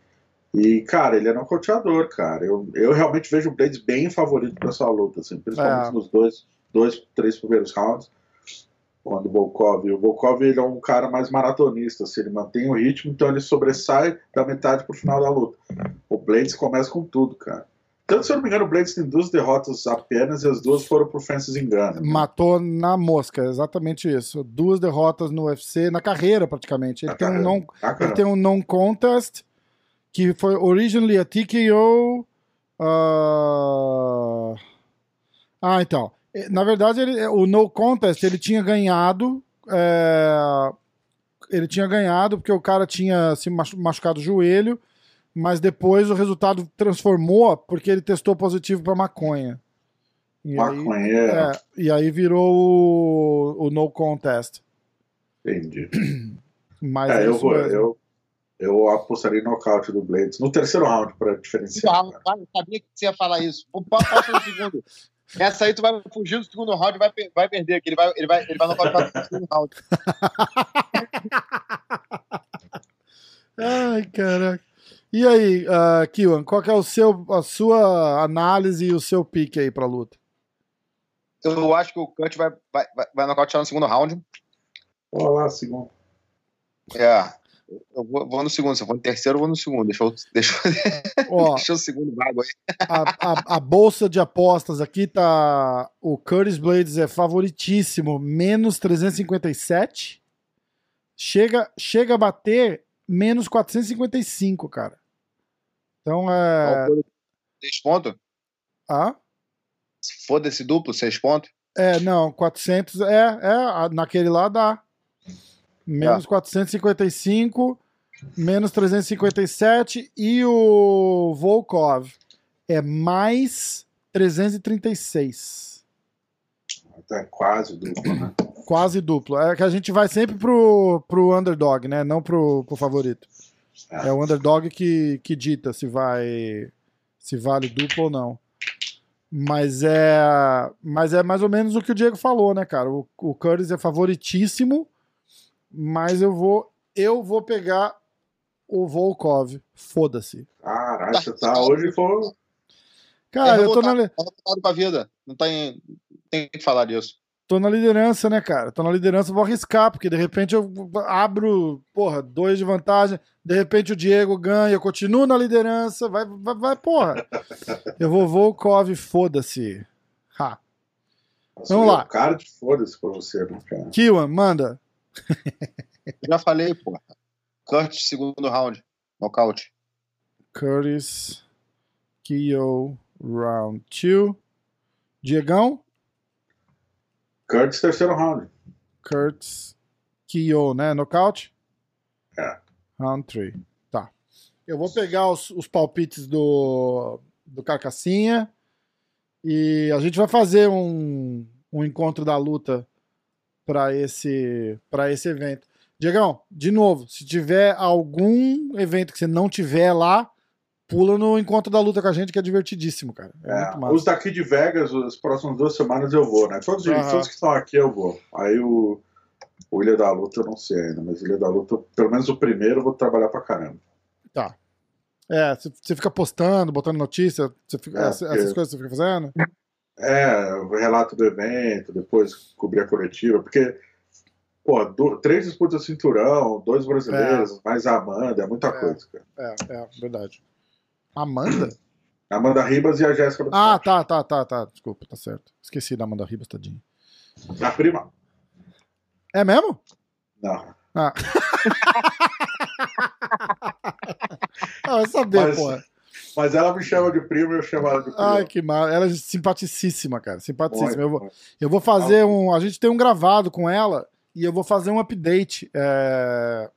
[SPEAKER 3] E, cara, ele é nocauteador, cara. Eu, eu realmente vejo o Blades bem favorito para essa luta, assim, principalmente é. nos dois, dois, três primeiros rounds. Quando o Volkov. O Volkov ele é um cara mais maratonista, assim, ele mantém o ritmo, então ele sobressai da metade pro final da luta. O Blades começa com tudo, cara. Tanto se eu não me engano, o Blades tem duas derrotas apenas e as duas foram por Francis Engano.
[SPEAKER 1] Né? Matou na mosca, exatamente isso. Duas derrotas no UFC, na carreira praticamente. Ele, tem, carreira. Um non, ele tem um non-contest que foi originally a TKO. Uh... Ah, então. Na verdade, ele, o No Contest ele tinha ganhado. É... Ele tinha ganhado porque o cara tinha se machucado o joelho, mas depois o resultado transformou porque ele testou positivo para maconha.
[SPEAKER 3] E maconha. Aí, é,
[SPEAKER 1] e aí virou o, o No Contest.
[SPEAKER 3] Entendi. (clears throat) Mas é, é eu, vou, eu, eu apostaria no nocaute do Blades no terceiro round para diferenciar.
[SPEAKER 2] Eu sabia que você ia falar isso. Passa no segundo. (laughs) Essa aí tu vai fugir do segundo round e vai, vai perder, que ele vai, ele vai, ele vai nocautear no segundo round. (laughs)
[SPEAKER 1] Ai, caraca. E aí, uh, Kiwan, qual é o seu, a sua análise e o seu pique aí pra luta?
[SPEAKER 2] Eu acho que o Kant vai, vai, vai nocautear no segundo round.
[SPEAKER 3] Olá, segundo.
[SPEAKER 2] É. Eu vou, vou, no segundo, se eu for no terceiro, eu vou no segundo. Deixa, eu, (laughs) deixa, Ó, deixa o segundo vago aí.
[SPEAKER 1] A, a, a, bolsa de apostas aqui tá. O Curtis Blades é favoritíssimo, menos 357. Chega, chega a bater menos 455, cara. Então é.
[SPEAKER 2] Seis pontos?
[SPEAKER 1] Ah?
[SPEAKER 2] Foda-se duplo, seis pontos?
[SPEAKER 1] É, não, 400. É, é, naquele lá dá menos tá. 455, menos 357 e o Volkov é mais 336.
[SPEAKER 3] É quase duplo, né?
[SPEAKER 1] Quase duplo. É que a gente vai sempre pro, pro underdog, né? Não pro, pro favorito. É. é o underdog que, que dita se vai se vale duplo ou não. Mas é, mas é mais ou menos o que o Diego falou, né, cara? O, o Curtis é favoritíssimo mas eu vou eu vou pegar o Volkov. Foda-se.
[SPEAKER 3] Caralho, você tá hoje foi.
[SPEAKER 1] Cara, eu, eu tô na.
[SPEAKER 2] Tá pra vida. Não tem, tem que falar disso.
[SPEAKER 1] Tô na liderança, né, cara? Tô na liderança, vou arriscar, porque de repente eu abro, porra, dois de vantagem, de repente o Diego ganha, eu continuo na liderança, vai, vai, vai porra. (laughs) eu vou Volkov, foda-se. Ha. Nossa, Vamos lá.
[SPEAKER 3] Cara de foda-se pra você, né, cara?
[SPEAKER 1] Kiwan, manda. (laughs)
[SPEAKER 2] Já falei, pô. Curtis, segundo round. Nocaute.
[SPEAKER 1] Curtis, Kyo, round 2. Diegão?
[SPEAKER 3] Curtis, terceiro round.
[SPEAKER 1] Curtis, Kyo, né? Nocaute?
[SPEAKER 3] É.
[SPEAKER 1] Round 3. Tá. Eu vou pegar os, os palpites do, do Carcassinha e a gente vai fazer um, um encontro da luta para esse, esse evento. Diegão, de novo, se tiver algum evento que você não tiver lá, pula no encontro da luta com a gente, que é divertidíssimo, cara.
[SPEAKER 3] É é, os daqui de Vegas, as próximas duas semanas eu vou, né? Todos, uhum. todos que estão aqui eu vou. Aí o, o Ilha da Luta eu não sei ainda, mas Ilha da Luta, pelo menos o primeiro, eu vou trabalhar pra caramba.
[SPEAKER 1] Tá. É, você fica postando, botando notícia, fica, é, essas porque... coisas você fica fazendo?
[SPEAKER 3] É, o relato do evento, depois cobrir a coletiva, porque, pô, do, três disputas de cinturão, dois brasileiros, é. mais a Amanda, é muita
[SPEAKER 1] é,
[SPEAKER 3] coisa, cara.
[SPEAKER 1] É, é, verdade. Amanda?
[SPEAKER 3] Amanda Ribas e a Jéssica
[SPEAKER 1] Ah, tá, tá, tá, tá. Desculpa, tá certo. Esqueci da Amanda Ribas, tadinho.
[SPEAKER 3] A prima.
[SPEAKER 1] É mesmo?
[SPEAKER 3] Não.
[SPEAKER 1] Ah. (laughs) ah, vai saber, Mas... porra.
[SPEAKER 3] Mas ela me chama de primo e eu chamo ela de primo.
[SPEAKER 1] Ai, que mal. Ela é simpaticíssima, cara. Simpaticíssima. eu, vou, eu vou fazer um. A gente tem um gravado com ela e eu vou fazer um update. É,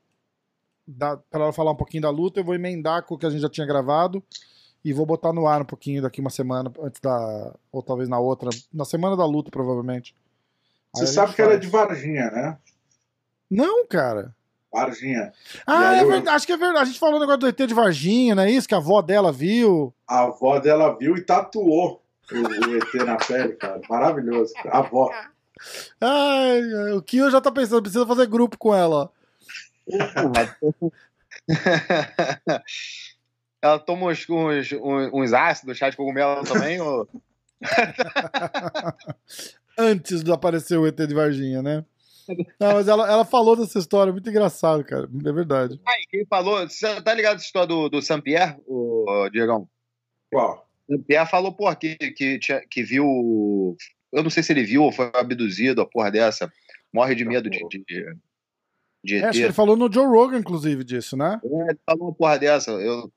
[SPEAKER 1] para ela falar um pouquinho da luta. Eu vou emendar com o que a gente já tinha gravado e vou botar no ar um pouquinho daqui uma semana antes da. Ou talvez na outra. Na semana da luta, provavelmente.
[SPEAKER 3] Você sabe que faz. ela é de Varginha, né?
[SPEAKER 1] Não, cara.
[SPEAKER 3] Varginha.
[SPEAKER 1] Ah, é verdade, acho que é verdade. A gente falou o negócio do ET de Varginha, não é isso? Que a avó dela viu.
[SPEAKER 3] A avó dela viu e tatuou o, o ET na pele, cara. Maravilhoso. A avó.
[SPEAKER 1] Ai, o Kio já tá pensando, precisa fazer grupo com ela. (laughs)
[SPEAKER 2] ela toma uns, uns, uns ácidos, chá de cogumelo também? ou... (laughs)
[SPEAKER 1] Antes de aparecer o ET de Varginha, né? Não, mas ela, ela falou dessa história, muito engraçado, cara. É verdade.
[SPEAKER 2] Ai, quem falou? Você tá ligado essa história do, do Saint-Pierre, o Diegão?
[SPEAKER 3] Qual?
[SPEAKER 2] Saint-Pierre falou, porra, que, que, que viu. Eu não sei se ele viu ou foi abduzido, a porra dessa. Morre de medo de, de,
[SPEAKER 1] de é, acho que ele falou no Joe Rogan, inclusive, disso, né?
[SPEAKER 2] É, ele falou uma porra dessa. Eu.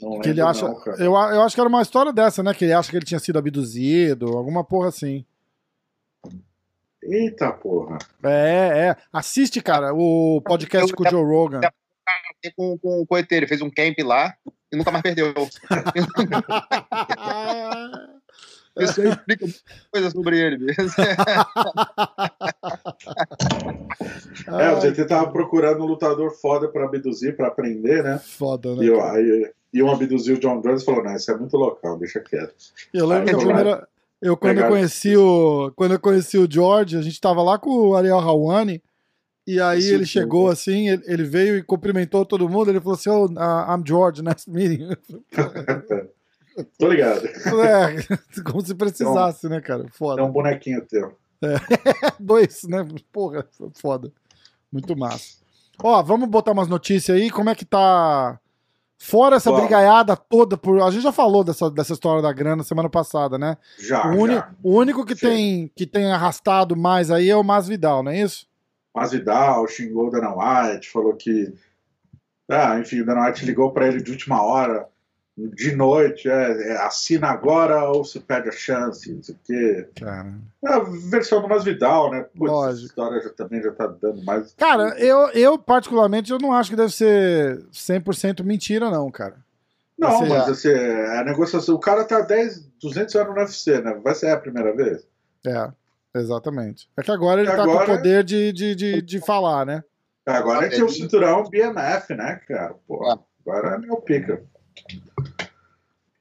[SPEAKER 1] Não que ele acha. Não, eu, eu acho que era uma história dessa, né? Que ele acha que ele tinha sido abduzido, alguma porra assim.
[SPEAKER 3] Eita porra.
[SPEAKER 1] É, é. Assiste, cara, o podcast com o Joe Rogan.
[SPEAKER 2] Com, com, com o ET, ele fez um camp lá e nunca mais perdeu. (laughs) Isso aí explica coisa sobre ele mesmo.
[SPEAKER 3] é, o GT tava procurando um lutador foda pra abduzir, pra aprender, né?
[SPEAKER 1] Foda, né?
[SPEAKER 3] E, eu, aí, e um abduziu o John Jones e falou: Não, isso é muito local, deixa quieto.
[SPEAKER 1] Eu lembro aí, que a primeira, eu, quando eu conheci o. Quando eu conheci o George, a gente tava lá com o Ariel Hawani. E aí Sim, ele chegou assim, ele, ele, veio e cumprimentou todo mundo. Ele falou assim: Oh, uh, I'm George, nice meeting. (laughs)
[SPEAKER 3] Tô ligado.
[SPEAKER 1] É, como se precisasse, então, né, cara? Foda.
[SPEAKER 3] É um bonequinho teu.
[SPEAKER 1] É. (laughs) Dois, né? Porra, foda. Muito massa. Ó, vamos botar umas notícias aí. Como é que tá Fora essa Bom, brigaiada toda, por, a gente já falou dessa, dessa história da grana semana passada, né?
[SPEAKER 3] Já.
[SPEAKER 1] O, uni,
[SPEAKER 3] já.
[SPEAKER 1] o único que tem, que tem arrastado mais aí é o Masvidal, não é isso?
[SPEAKER 3] Masvidal xingou o Dana White, falou que. Ah, enfim, o Dana White ligou para ele de última hora de noite, é, é, assina agora ou se perde a chance, não sei o quê. Cara. É a versão do Masvidal, né? Lógico. Essa história já, também já tá dando mais.
[SPEAKER 1] Cara, eu, eu particularmente eu não acho que deve ser 100% mentira, não, cara.
[SPEAKER 3] Não, Você... mas assim, é a negociação. O cara tá 10, 200 anos no UFC, né? Vai ser a primeira vez?
[SPEAKER 1] É, exatamente. É que agora ele e tá agora... com o poder de, de, de, de falar, né?
[SPEAKER 3] Agora é que o cinturão BMF, né, cara? Pô, agora é meu pica.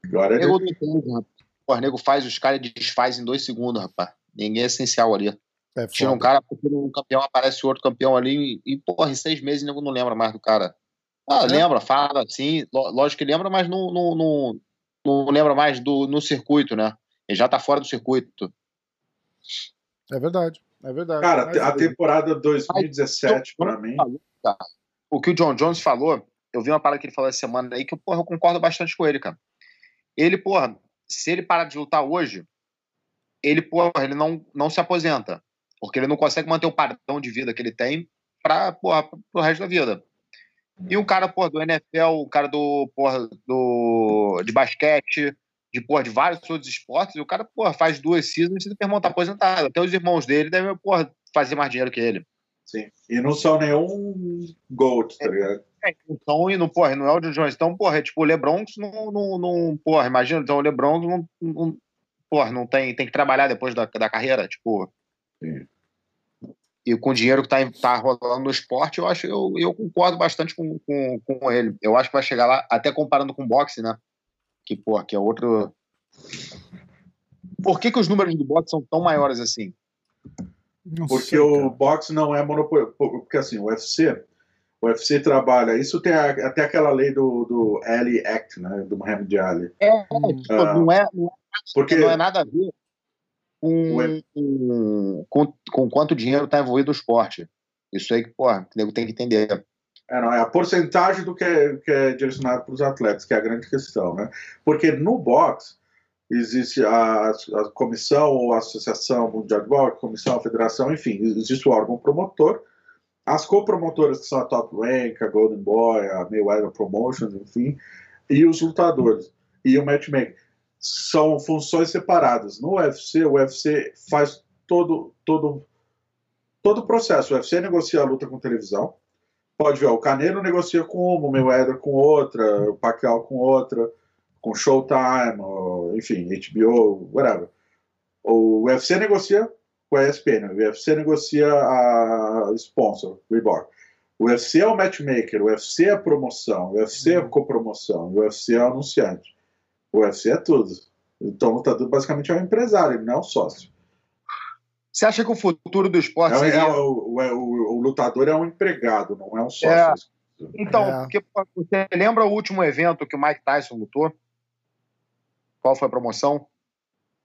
[SPEAKER 2] Agora nego ele... não O nego faz os caras e desfaz em dois segundos, rapaz. Ninguém é essencial ali. É Tira um cara, porque um campeão aparece outro campeão ali e, porra, em seis meses o nego não lembra mais do cara. Ah, é. lembra, fala, sim, lógico que lembra, mas não, não, não, não lembra mais do no circuito, né? Ele já tá fora do circuito.
[SPEAKER 1] É verdade, é verdade.
[SPEAKER 3] Cara, a temporada 2017, para mim.
[SPEAKER 2] O que o John Jones falou eu vi uma parada que ele falou essa semana aí que porra, eu concordo bastante com ele, cara. Ele, porra, se ele parar de lutar hoje, ele, porra, ele não, não se aposenta. Porque ele não consegue manter o padrão de vida que ele tem para o resto da vida. E um cara, porra, do NFL, o cara do, porra, do, de basquete, de, porra, de vários outros esportes, e o cara, porra, faz duas seasons e o irmão tá aposentado. Até os irmãos dele devem, porra, fazer mais dinheiro que ele.
[SPEAKER 3] Sim. E não são nenhum GOAT, tá ligado?
[SPEAKER 2] É, então, e não, porra, não é o John Jones. Então, porra, é tipo, o LeBron não, não, não porra, imagina, então o LeBron não, não, porra, não tem, tem que trabalhar depois da, da carreira, tipo. Sim e com o dinheiro que está tá rolando no esporte, eu acho eu, eu concordo bastante com, com, com ele. Eu acho que vai chegar lá, até comparando com o boxe, né? Que, pô, que é outro. Por que, que os números do boxe são tão maiores assim?
[SPEAKER 3] Não porque sei, o boxe não é monopólio. Porque assim, o UFC, o UFC trabalha. Isso tem a, até aquela lei do, do Ali Act, né? Do Muhammad Ali.
[SPEAKER 2] É, hum. tipo, não, é, não, é, porque, não é nada a ver com, com, com quanto dinheiro está envolvido no esporte. Isso aí que, porra, o nego tem que entender.
[SPEAKER 3] É, não, é a porcentagem do que é, que é direcionado para os atletas, que é a grande questão, né? Porque no boxe existe a, a comissão ou a associação mundial de boxe, comissão, a federação, enfim, existe o órgão promotor, as copromotoras que são a Top Rank, a Golden Boy, a Mayweather Promotions, enfim, e os lutadores e o matchmaker são funções separadas. No UFC, o UFC faz todo todo todo o processo. O UFC negocia a luta com televisão. Pode ver, o Caneiro negocia com uma, o Mayweather com outra, o Pacquiao com outra, com Showtime, enfim, HBO, whatever. O UFC negocia com a ESPN, o UFC negocia a sponsor, Reebok. O UFC é o matchmaker, o UFC é a promoção, o UFC é a copromoção, o UFC é o anunciante. O UFC é tudo. Então, o lutador basicamente é um empresário, ele não é um sócio.
[SPEAKER 2] Você acha que o futuro do esporte é,
[SPEAKER 3] seria... é, o, é, o, o, lutador é um empregado, não é um sócio. É.
[SPEAKER 2] Então, é. porque você lembra o último evento que o Mike Tyson lutou? Qual foi a promoção?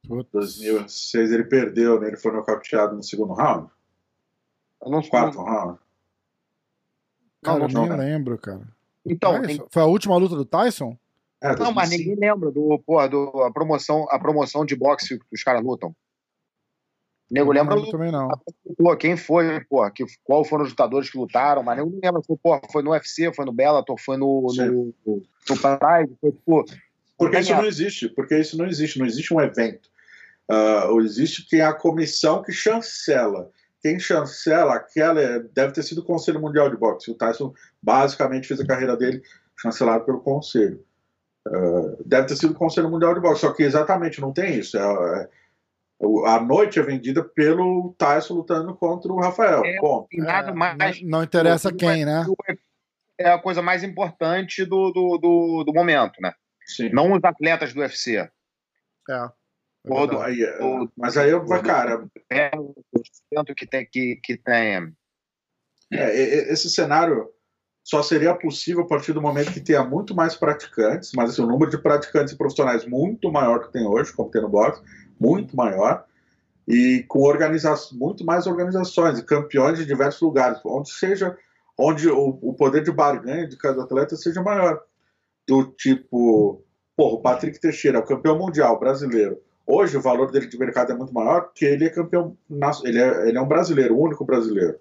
[SPEAKER 3] 2006 ele perdeu, né? Ele foi nocauteado no segundo round. No quarto round.
[SPEAKER 1] Cara, não, não, eu nem lembro, cara.
[SPEAKER 2] Então, tem...
[SPEAKER 1] Foi a última luta do Tyson?
[SPEAKER 2] É, não, mas ninguém lembra do, porra, do, a, promoção, a promoção de boxe que os caras lutam. O nego lembra
[SPEAKER 1] não, também não.
[SPEAKER 2] Pô, quem foi, porra, que, qual foram os lutadores que lutaram, mas nego não lembra. Foi, porra, foi no UFC, foi no Bellator, foi no, no, no, no Pride, foi,
[SPEAKER 3] pô, porque isso não existe, porque isso não existe, não existe um evento. Uh, existe quem é a comissão que chancela. Quem chancela aquela deve ter sido o Conselho Mundial de Boxe. O Tyson basicamente fez a carreira dele chancelado pelo Conselho. Uh, deve ter sido o Conselho Mundial de Boxe, só que exatamente não tem isso. É, é, a noite é vendida pelo Tyson lutando contra o Rafael. É,
[SPEAKER 2] nada é, mais,
[SPEAKER 1] não, não interessa quem, né?
[SPEAKER 2] É a coisa mais importante do, do, do, do momento, né? Sim. Não os atletas do UFC.
[SPEAKER 1] É.
[SPEAKER 3] Todo, aí, é, mas aí, eu, cara.
[SPEAKER 2] É o que tem. Que, que tem...
[SPEAKER 3] É, esse cenário só seria possível a partir do momento que tenha muito mais praticantes, mas assim, o número de praticantes e profissionais muito maior que tem hoje, como tem no boxe, muito maior, e com organizações, muito mais organizações e campeões de diversos lugares, onde seja, onde o, o poder de barganha de cada atleta seja maior. Do tipo, porra, o Patrick Teixeira, o campeão mundial brasileiro. Hoje o valor dele de mercado é muito maior porque ele é campeão, ele é, ele é um brasileiro, o único brasileiro.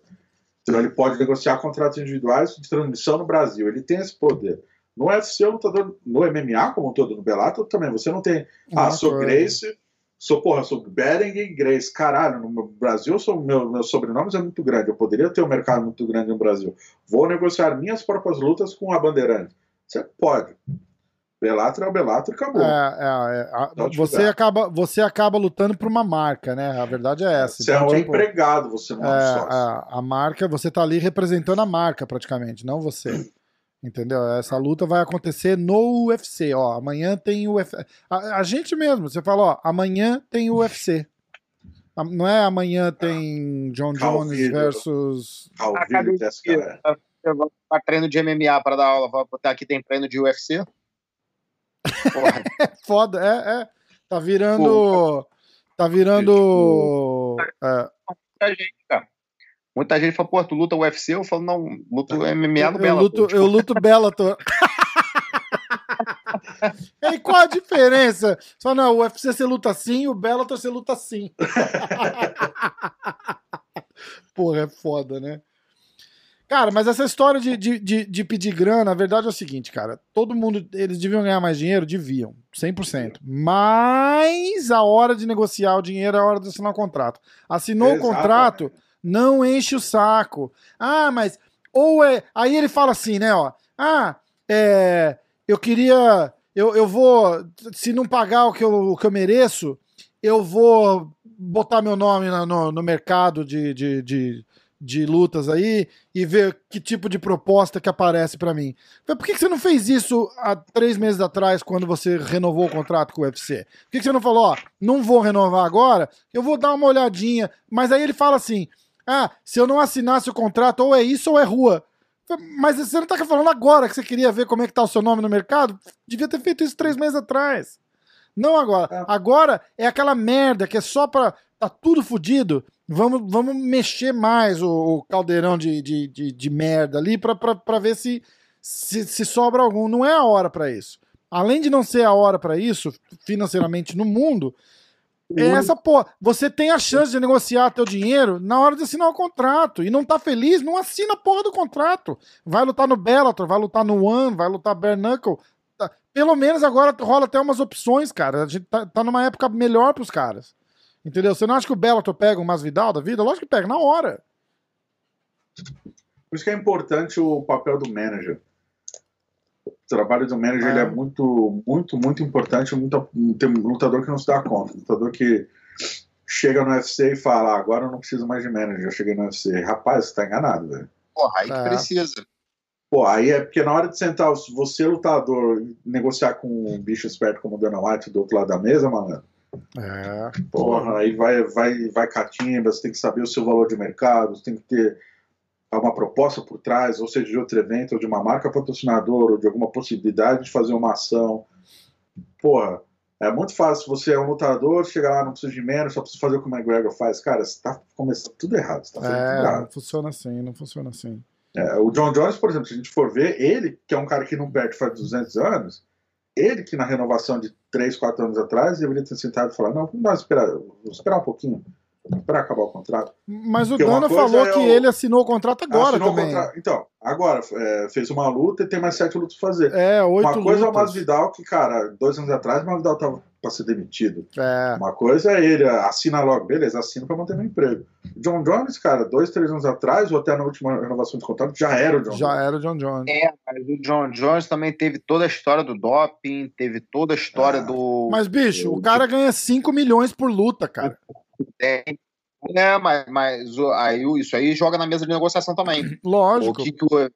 [SPEAKER 3] Então ele pode negociar contratos individuais de transmissão no Brasil. Ele tem esse poder. No UFC, o lutador, no MMA, como todo, no Bellator também, você não tem. Ah, sou Grace, sou, porra, sou Berenguer Grace. Caralho, no Brasil, sou, meu, meu sobrenome é muito grande. Eu poderia ter um mercado muito grande no Brasil. Vou negociar minhas próprias lutas com a Bandeirante. Você pode. Bellator é o Bellator e acabou. É,
[SPEAKER 1] é, é. você, acaba, você acaba lutando por uma marca, né? A verdade é essa.
[SPEAKER 3] Você então, é um tipo, empregado, você não é, um sócio.
[SPEAKER 1] A, a marca, você tá ali representando a marca praticamente, não você. (clears throat) Entendeu? Essa luta vai acontecer no UFC. Ó, amanhã tem o UFC. A, a gente mesmo, você fala, ó, amanhã tem o UFC. Não é amanhã tem John Jones versus.
[SPEAKER 2] Academia. Tá treino de MMA para dar aula. Vou botar aqui tem treino de UFC (laughs)
[SPEAKER 1] é foda, é, é. Tá virando. Tá virando.
[SPEAKER 2] É. Muita gente, cara. Muita gente fala, pô, tu luta UFC? Eu falo, não, luto MMA no
[SPEAKER 1] Bellator. Eu luto, eu luto Bellator. (laughs) e qual a diferença? Só não, o UFC você luta assim, o Bellator você luta assim. (laughs) Porra, é foda, né? Cara, mas essa história de, de, de, de, pedir grana, a verdade é o seguinte, cara. Todo mundo, eles deviam ganhar mais dinheiro? Deviam, 100%. Mas a hora de negociar o dinheiro é a hora de assinar o contrato. Assinou Exatamente. o contrato, não enche o saco. Ah, mas. Ou é. Aí ele fala assim, né, ó. Ah, é. Eu queria. Eu, eu vou. Se não pagar o que eu, o que eu mereço, eu vou botar meu nome no, no mercado de, de, de de lutas aí e ver que tipo de proposta que aparece para mim. Por que, você não fez isso há três meses atrás, quando você renovou o contrato com o UFC? Por que, você não falou, ó, não vou renovar agora, eu vou dar uma olhadinha. Mas aí ele fala assim: ah, se eu não assinasse o contrato, ou é isso ou é rua. Mas você não tá falando agora que você queria ver como é que tá o seu nome no mercado? Devia ter feito isso três meses atrás. Não agora. É. Agora é aquela merda que é só pra. tá tudo fodido Vamos, vamos mexer mais o, o caldeirão de, de, de, de, merda ali para ver se, se, se sobra algum. Não é a hora para isso. Além de não ser a hora para isso, financeiramente no mundo, é essa porra. Você tem a chance de negociar teu dinheiro na hora de assinar o contrato. E não tá feliz, não assina a porra do contrato. Vai lutar no Bellator, vai lutar no One, vai lutar Bare Knuckle. Tá, pelo menos agora rola até umas opções, cara. A gente tá, tá numa época melhor pros caras. Entendeu? Você não acha que o Bellator pega um Masvidal da vida? Lógico que pega, na hora.
[SPEAKER 3] Por isso que é importante o papel do manager. O trabalho do manager é. é muito, muito, muito importante. Muito, tem um lutador que não se dá conta. Um lutador que chega no UFC e fala: ah, agora eu não preciso mais de manager, eu cheguei no UFC. Rapaz, você tá enganado, velho.
[SPEAKER 2] Porra, aí é. que precisa.
[SPEAKER 3] Pô, aí é porque na hora de sentar, você lutador, negociar com um bicho esperto como o Dana White do outro lado da mesa, mano, é. Porra, aí vai, vai, vai catimba, você tem que saber o seu valor de mercado, você tem que ter uma proposta por trás, ou seja, de outro evento, ou de uma marca patrocinadora, ou de alguma possibilidade de fazer uma ação. Porra, é muito fácil você é um lutador, chegar lá, não precisa de menos, só precisa fazer o que o McGregor faz. Cara, você tá começando tudo errado. Você tá fazendo é, tudo errado.
[SPEAKER 1] não funciona assim, não funciona assim.
[SPEAKER 3] É, o John Jones, por exemplo, se a gente for ver, ele, que é um cara que não perde faz 200 anos, ele que na renovação de 3, 4 anos atrás deveria ter sentado e falar, não, vamos esperar, vamos esperar um pouquinho para acabar o contrato.
[SPEAKER 1] Mas o Dana falou é que o... ele assinou o contrato agora assinou também. Contrato...
[SPEAKER 3] Então, agora, é, fez uma luta e tem mais sete lutas pra fazer.
[SPEAKER 1] É, oito
[SPEAKER 3] Uma coisa
[SPEAKER 1] lutas. é
[SPEAKER 3] o Masvidal, que, cara, dois anos atrás o Masvidal tava para ser demitido. É. Uma coisa é ele, assina logo, beleza, assina para manter meu emprego. John Jones, cara, dois, três anos atrás, ou até na última renovação de contrato, já era o John
[SPEAKER 1] Já Jones. era o John Jones.
[SPEAKER 2] É, mas o John Jones também teve toda a história do doping, teve toda a história é. do.
[SPEAKER 1] Mas, bicho, do... o cara ganha 5 milhões por luta, cara.
[SPEAKER 2] É, é mas, mas aí, isso aí joga na mesa de negociação também. (clears throat)
[SPEAKER 1] Lógico.
[SPEAKER 2] O que, que o,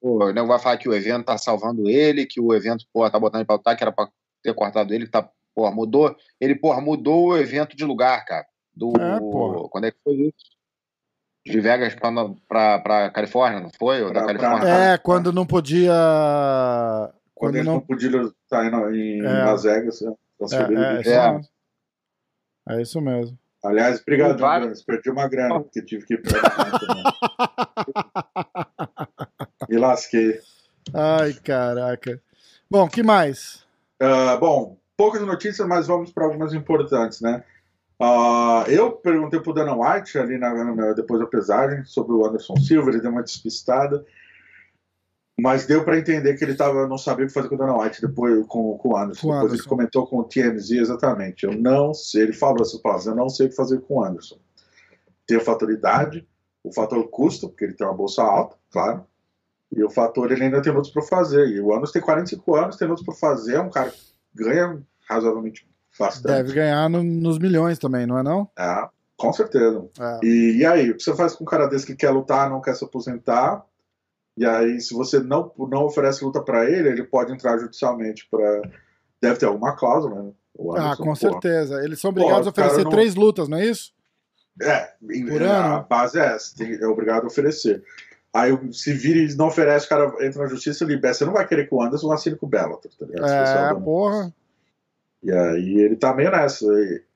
[SPEAKER 2] o nego vai falar que o evento tá salvando ele, que o evento, pô, tá botando ele pra lutar, que era pra ter cortado ele, tá Porra, mudou. Ele, porra, mudou o evento de lugar, cara. Do. É, porra. Quando é que foi isso? De Vegas pra, pra, pra Califórnia, não foi? Ou da Califórnia?
[SPEAKER 1] É, quando não podia.
[SPEAKER 3] Quando, quando não... não podia estar em, em é. Las Vegas. Né?
[SPEAKER 1] É, é, é, é, isso mesmo.
[SPEAKER 3] Aliás, obrigado, Jones. Perdi uma grana, porque tive que ir pra (laughs) Me lasquei.
[SPEAKER 1] Ai, caraca. Bom, que mais?
[SPEAKER 3] Uh, bom, poucas notícias, mas vamos para algumas importantes, né? Uh, eu perguntei pro Dana White ali na, na, depois da pesagem sobre o Anderson Silva, ele deu uma despistada, mas deu para entender que ele tava, não sabia o que fazer com o Dana White depois com, com o Anderson. Com depois Anderson. ele comentou com o TMZ exatamente. Eu não sei, ele falou essas palavras, eu não sei o que fazer com o Anderson. Tem a fator idade, o fator custo, porque ele tem uma bolsa alta, claro, e o fator ele ainda tem outros para fazer. E o Anderson tem 45 anos, tem outros para fazer, é um cara que ganha razoavelmente bastante.
[SPEAKER 1] Deve ganhar no, nos milhões também, não é não?
[SPEAKER 3] É, com certeza. É. E, e, aí, o que você faz com um cara desse que quer lutar, não quer se aposentar? E aí, se você não, não oferece luta para ele, ele pode entrar judicialmente para. Deve ter alguma cláusula, né?
[SPEAKER 1] ah, com certeza. Eles são obrigados a oferecer não... três lutas, não é isso?
[SPEAKER 3] É, Por a ano? base é essa, tem, é obrigado a oferecer. Aí se vira e não oferece, o cara entra na justiça e libera. Você não vai querer que o Anderson assine com o Bellator, tá ligado?
[SPEAKER 1] É, porra.
[SPEAKER 3] E aí ele tá meio nessa.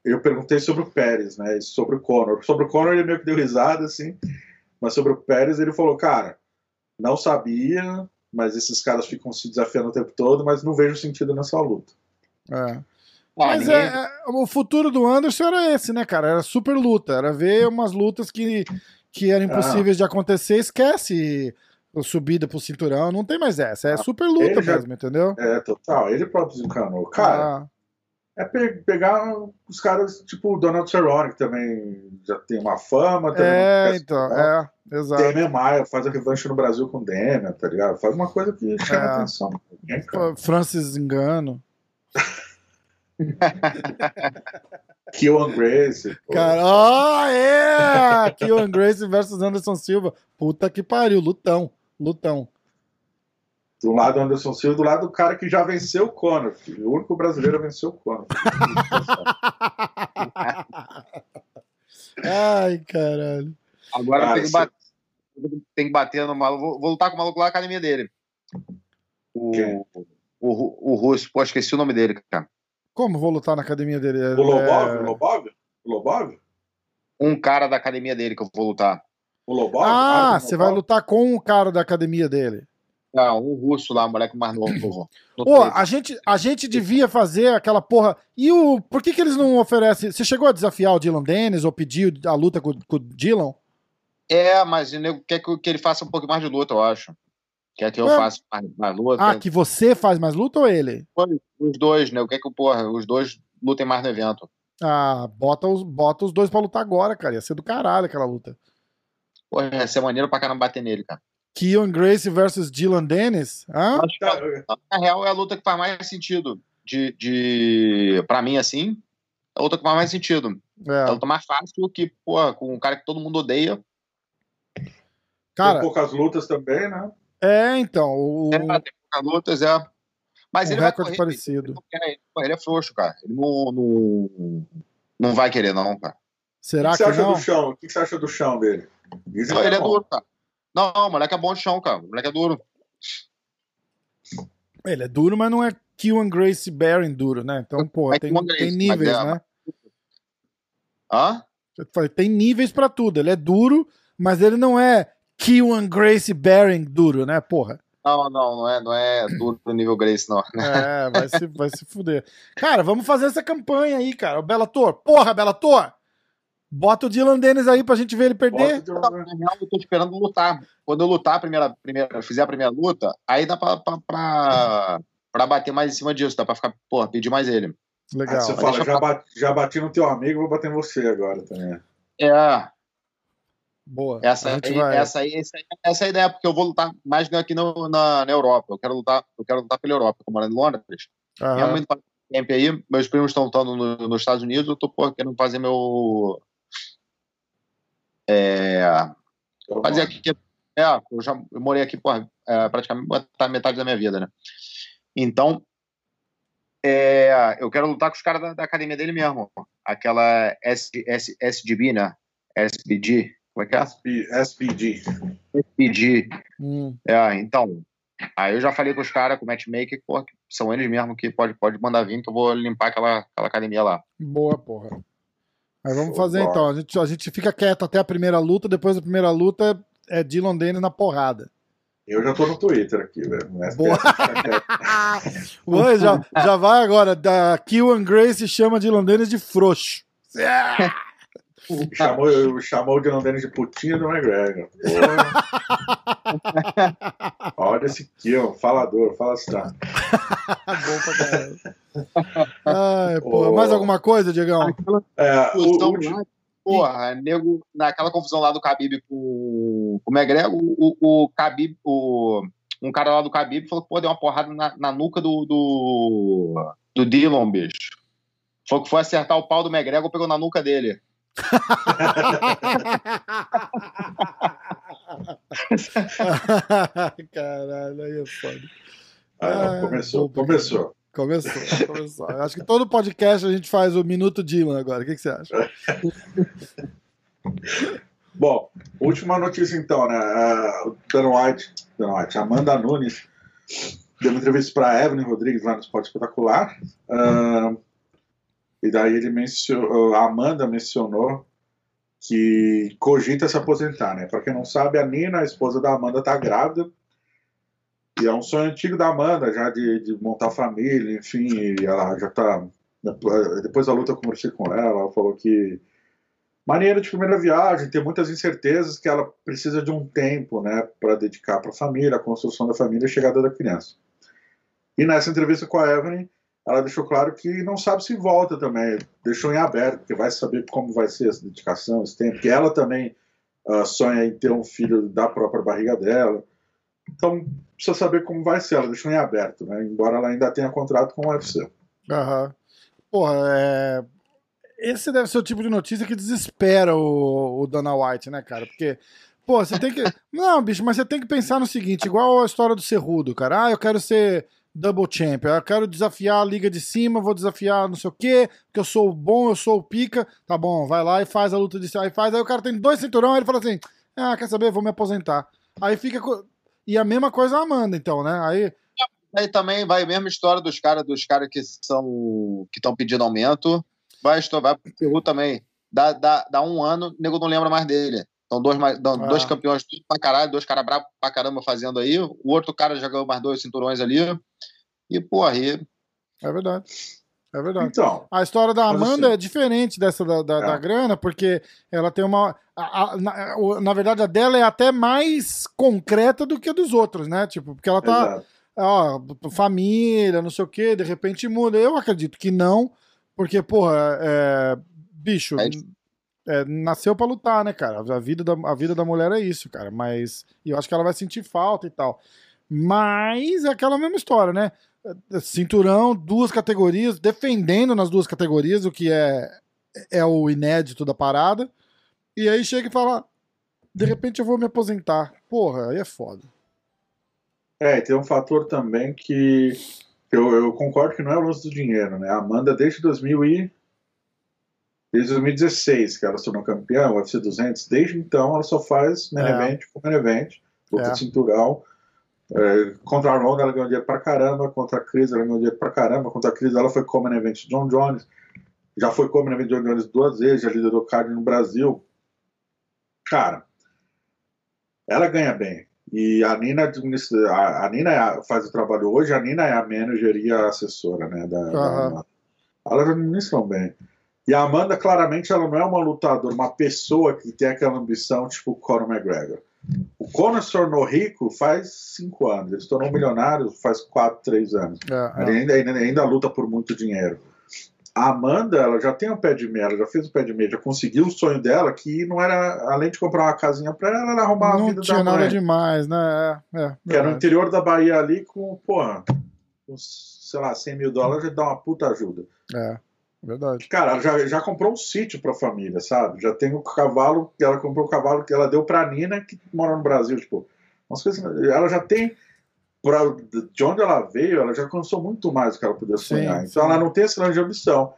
[SPEAKER 3] Eu perguntei sobre o Pérez, né? Sobre o Conor. Sobre o Conor ele meio que deu risada, assim. Mas sobre o Pérez ele falou, cara, não sabia, mas esses caras ficam se desafiando o tempo todo, mas não vejo sentido nessa luta.
[SPEAKER 1] É. Mas é, é, o futuro do Anderson era esse, né, cara? Era super luta, era ver umas lutas que, que eram impossíveis ah. de acontecer, esquece a subida pro cinturão, não tem mais essa, é ah, super luta já, mesmo, entendeu?
[SPEAKER 3] É, total, ele próprio desencanou. Cara, ah. É pe pegar os caras tipo o Donald Cerrone, que também já tem uma fama. Também
[SPEAKER 1] é, então, é, exato.
[SPEAKER 3] Demian Maia faz a revanche no Brasil com o Demian, tá ligado? Faz uma coisa que chama é. atenção.
[SPEAKER 1] Francis Engano. (laughs)
[SPEAKER 3] Killian Grace.
[SPEAKER 1] Cara, oh, é! Killian Grace versus Anderson Silva. Puta que pariu, lutão, lutão.
[SPEAKER 3] Do lado Anderson Silva, do lado do cara que já venceu o Conor. Filho. O único brasileiro venceu o Conor. (laughs)
[SPEAKER 1] Ai, caralho.
[SPEAKER 2] Agora tem, que bater, tem que bater no maluco. Vou, vou lutar com o maluco lá na academia dele. O, o, o, o russo, pô, esqueci o nome dele, cara.
[SPEAKER 1] Como vou lutar na academia dele?
[SPEAKER 3] O Lobov? É... O Lobov? O Lobov?
[SPEAKER 2] Um cara da academia dele que eu vou lutar.
[SPEAKER 3] O Lobov?
[SPEAKER 1] Ah, você vai lutar com o cara da academia dele.
[SPEAKER 2] Não, um russo lá, moleque mais novo.
[SPEAKER 1] Pô, (clears throat) a gente, a gente devia fazer aquela porra. E o. Por que, que eles não oferecem. Você chegou a desafiar o Dylan Dennis ou pediu a luta com, com o Dylan?
[SPEAKER 2] É, mas o nego quer que, que ele faça um pouco mais de luta, eu acho. Quer que eu é. faça mais, mais luta?
[SPEAKER 1] Ah, que você faz mais luta ou ele?
[SPEAKER 2] Os dois, né? O que é que, porra, os dois lutem mais no evento.
[SPEAKER 1] Ah, bota os, bota os dois pra lutar agora, cara. Ia ser do caralho aquela luta.
[SPEAKER 2] Porra, ia ser maneiro pra caramba bater nele, cara.
[SPEAKER 1] Keon Grace versus Dylan Dennis? Hã?
[SPEAKER 2] Acho que, na real, é a luta que faz mais sentido. De, de, pra mim, assim, é a luta que faz mais sentido. É, é a luta mais fácil que, porra, com um cara que todo mundo odeia.
[SPEAKER 3] Cara, Tem poucas lutas também, né?
[SPEAKER 1] É, então. O...
[SPEAKER 2] É, tem lutas, é. Mas
[SPEAKER 1] um
[SPEAKER 2] ele
[SPEAKER 1] recorde vai correr, parecido.
[SPEAKER 2] Ele, ele, é frouxo, cara. Ele não, não, não vai querer, não, cara.
[SPEAKER 1] Será
[SPEAKER 3] o que,
[SPEAKER 1] que,
[SPEAKER 3] você acha
[SPEAKER 1] não?
[SPEAKER 3] do chão? O que você acha do chão dele?
[SPEAKER 2] Não, ele é, é duro, cara. Não, o moleque é bom de chão, cara. O moleque é duro.
[SPEAKER 1] Ele é duro, mas não é Kewan Grace Barron duro, né? Então, pô, é tem, tem níveis, é, né?
[SPEAKER 2] Hã?
[SPEAKER 1] Tem níveis pra tudo. Ele é duro, mas ele não é Kewan Grace Baring duro, né, porra?
[SPEAKER 2] Não, não, não é, não é duro no nível Grace, não.
[SPEAKER 1] É, vai se, vai se fuder. Cara, vamos fazer essa campanha aí, cara. O Bellator. Porra, Bellator! Bota o Dylan Dennis aí pra gente ver ele perder.
[SPEAKER 2] Na real, eu tô esperando lutar. Quando eu lutar a primeira, primeira, fizer a primeira luta, aí dá pra, pra, pra, pra bater mais em cima disso. Dá pra ficar, porra, pedir mais ele.
[SPEAKER 3] Legal. Aí você fala, já, bati, já bati no teu amigo, vou bater em você agora também.
[SPEAKER 2] É,
[SPEAKER 1] Boa.
[SPEAKER 2] Essa, aí, vai... essa, aí, essa, essa é a ideia, porque eu vou lutar mais aqui no, na, na Europa. Eu quero lutar, eu quero lutar pela Europa. Eu tô morando em Londres. Uhum. Minha mãe tempo aí, meus primos estão lutando no, nos Estados Unidos, eu tô porra, querendo fazer meu. É, fazer aqui. É, eu já eu morei aqui, porra, é, praticamente tá metade da minha vida, né? Então, é, eu quero lutar com os caras da, da, academia dele mesmo. Aquela S, S, SGB, né? SBG. Como é que é?
[SPEAKER 3] SPG.
[SPEAKER 2] SPG. Hum. É, então. Aí eu já falei com os caras, com o matchmaker, porra, que são eles mesmo que pode, pode mandar vir, que eu vou limpar aquela, aquela academia lá.
[SPEAKER 1] Boa, porra. Aí vamos fazer então. A gente, a gente fica quieto até a primeira luta, depois da primeira luta é Dylan Dennis na porrada.
[SPEAKER 3] Eu já tô no Twitter aqui, velho.
[SPEAKER 1] Boa. (laughs) Ué, já, já vai agora. Da Killan Grace chama Dylan Dennis de frouxo. (laughs)
[SPEAKER 3] chamou, chamou o Dylan Dennis de putinha do McGregor. (laughs) Olha esse aqui, ó, falador, fala assim. Bom pra.
[SPEAKER 1] Ai, porra, mais alguma coisa, Diegão?
[SPEAKER 2] É, o, o, Porra, nego, naquela confusão lá do Khabib com, com o McGregor, o, o Khabib, o, um cara lá do Khabib falou que pô, deu uma porrada na, na nuca do, do, do Dylan, bicho. Falou que foi acertar o pau do McGregor, pegou na nuca dele. (laughs)
[SPEAKER 1] Caralho, aí é foda.
[SPEAKER 3] Ah, começou, começou.
[SPEAKER 1] Começou, começou. Acho que todo podcast a gente faz o Minuto Dylan agora. O que, que você acha? (laughs)
[SPEAKER 3] Bom, última notícia então, né? Uh, Dan White, Dan White, Amanda Nunes deu uma entrevista para Evelyn Rodrigues lá no Esporte Espetacular. Uh, e daí ele mencionou, a Amanda mencionou que cogita se aposentar, né? Para quem não sabe, a Nina, a esposa da Amanda, tá grávida. E é um sonho antigo da Amanda, já de, de montar família, enfim, ela já tá. Depois da luta eu conversei com ela, ela falou que maneira de primeira viagem, tem muitas incertezas que ela precisa de um tempo, né, para dedicar para a família, a construção da família e a chegada da criança. E nessa entrevista com a Evelyn, ela deixou claro que não sabe se volta também, deixou em aberto, porque vai saber como vai ser essa dedicação, esse tempo, que ela também uh, sonha em ter um filho da própria barriga dela. Então, precisa saber como vai ser, ela deixou em aberto, né, embora ela ainda tenha contrato com o UFC.
[SPEAKER 1] Aham. Uhum. Porra, é... esse deve ser o tipo de notícia que desespera o, o Dana White, né, cara? Porque Pô, você tem que. (laughs) Não, bicho, mas você tem que pensar no seguinte, igual a história do Cerrudo, cara. Ah, eu quero ser double champion. Eu quero desafiar a liga de cima, vou desafiar não sei o quê, porque eu sou bom, eu sou o pica. Tá bom, vai lá e faz a luta de cima. Aí faz, aí o cara tem dois cinturão, aí ele fala assim: ah, quer saber, vou me aposentar. Aí fica. E a mesma coisa a Amanda, então, né? Aí.
[SPEAKER 2] Aí também vai a mesma história dos caras dos cara que são que estão pedindo aumento. Vai, vai pro Peru também. Dá, dá, dá um ano, o nego não lembra mais dele. Então, dois, ah. dois campeões pra caralho, dois caras bravos pra caramba fazendo aí. O outro cara já ganhou mais dois cinturões ali. E, porra, aí.
[SPEAKER 1] É verdade. É verdade. Então, a história da Amanda assim, é diferente dessa da, da, é. da, grana, porque ela tem uma. A, a, na, na, verdade, a dela é até mais concreta do que a dos outros, né? Tipo, porque ela tá. Ó, família, não sei o quê, de repente muda. Eu acredito que não, porque, porra, é, bicho. É é, nasceu para lutar, né, cara? A vida, da, a vida da mulher é isso, cara. Mas. Eu acho que ela vai sentir falta e tal. Mas é aquela mesma história, né? É, cinturão, duas categorias, defendendo nas duas categorias, o que é, é o inédito da parada. E aí chega e fala: de repente eu vou me aposentar. Porra, aí é foda.
[SPEAKER 3] É, tem um fator também que eu, eu concordo que não é o lance do dinheiro, né? A Amanda, desde 2000 e Desde 2016 que ela se tornou campeã, o UFC 200, desde então ela só faz main é. event com main event, luta é. de cinturão. É, contra a Ronda ela ganhou dinheiro pra caramba, contra a Cris ela ganhou dinheiro pra caramba, contra a Cris ela foi como main event de John Jones, já foi como main event de John Jones duas vezes, já liderou card no Brasil. Cara, ela ganha bem. E a Nina administra, a, a Nina é faz o trabalho hoje, a Nina é a manager e a assessora, né, da, uhum. da elas administram bem. E a Amanda, claramente, ela não é uma lutadora, uma pessoa que tem aquela ambição tipo o Conor McGregor. O Conor se tornou rico faz cinco anos, ele se tornou milionário faz quatro, três anos. É, é. Ele ainda, ainda, ainda, luta por muito dinheiro. A Amanda, ela já tem o um pé de meia, ela já fez o pé de meia, já conseguiu o sonho dela, que não era, além de comprar uma casinha pra ela, era arrumar não a vida da
[SPEAKER 1] Não tinha nada demais, né? É,
[SPEAKER 3] é, que era no interior da Bahia ali com, porra, uns, sei lá, 100 mil dólares, já dá uma puta ajuda.
[SPEAKER 1] É. Verdade.
[SPEAKER 3] Cara, já, já comprou um sítio pra família, sabe? Já tem o cavalo, ela comprou o cavalo que ela deu pra Nina, que mora no Brasil, tipo. Umas coisas, ela já tem. Pra, de onde ela veio, ela já alcançou muito mais do que ela podia sonhar. Sim, então sim. ela não tem esse grande ambição.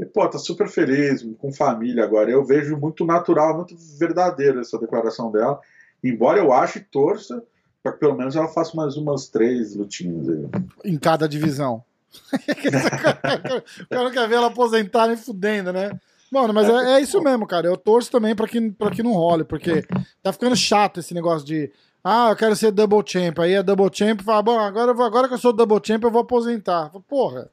[SPEAKER 3] E, pô, tá super feliz, com família agora. Eu vejo muito natural, muito verdadeiro essa declaração dela. Embora eu ache e torça para que pelo menos ela faça mais umas três lutinhas aí.
[SPEAKER 1] Em cada divisão. O cara quer ver ela aposentar nem fudendo, né? Mano, mas é, é, isso mesmo, cara. Eu torço também pra que, pra que não role, porque tá ficando chato esse negócio de. Ah, eu quero ser double champ. Aí é double champ e fala, bom, agora, agora que eu sou double champ, eu vou aposentar. Porra.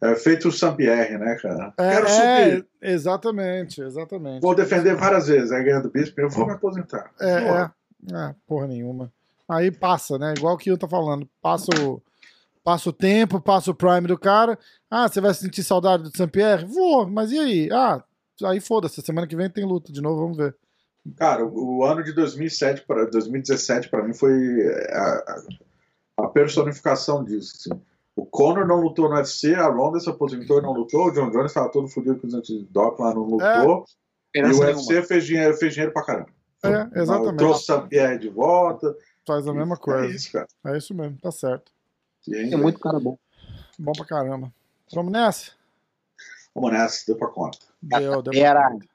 [SPEAKER 3] É feito o Sampierre, né, cara?
[SPEAKER 1] É, quero subir. É, exatamente, exatamente.
[SPEAKER 3] Vou defender várias vezes, aí ganhando bispo, eu vou me aposentar.
[SPEAKER 1] É, porra. é. é porra nenhuma. Aí passa, né? Igual que eu tô falando. Passa o Passa o tempo, passa o prime do cara. Ah, você vai sentir saudade do Saint-Pierre? Vou, mas e aí? Ah, aí foda-se, semana que vem tem luta de novo, vamos ver.
[SPEAKER 3] Cara, o, ano de 2007 para 2017 para mim foi é, a, a, personificação disso. Assim. O Conor não lutou no UFC, a Ronda se aposentou e não lutou, o John Jones estava todo fodido com os antidoping lá, não lutou. É, e o UFC fez dinheiro, fez dinheiro pra caramba.
[SPEAKER 1] É, exatamente.
[SPEAKER 3] Trouxe o Saint-Pierre de volta.
[SPEAKER 1] Faz a mesma coisa. É isso, cara. É isso mesmo, tá certo.
[SPEAKER 2] É muito cara bom.
[SPEAKER 1] Bom pra caramba. Vamos nessa?
[SPEAKER 3] Vamos nessa, deu pra conta.
[SPEAKER 1] Deu, deu pra
[SPEAKER 3] conta.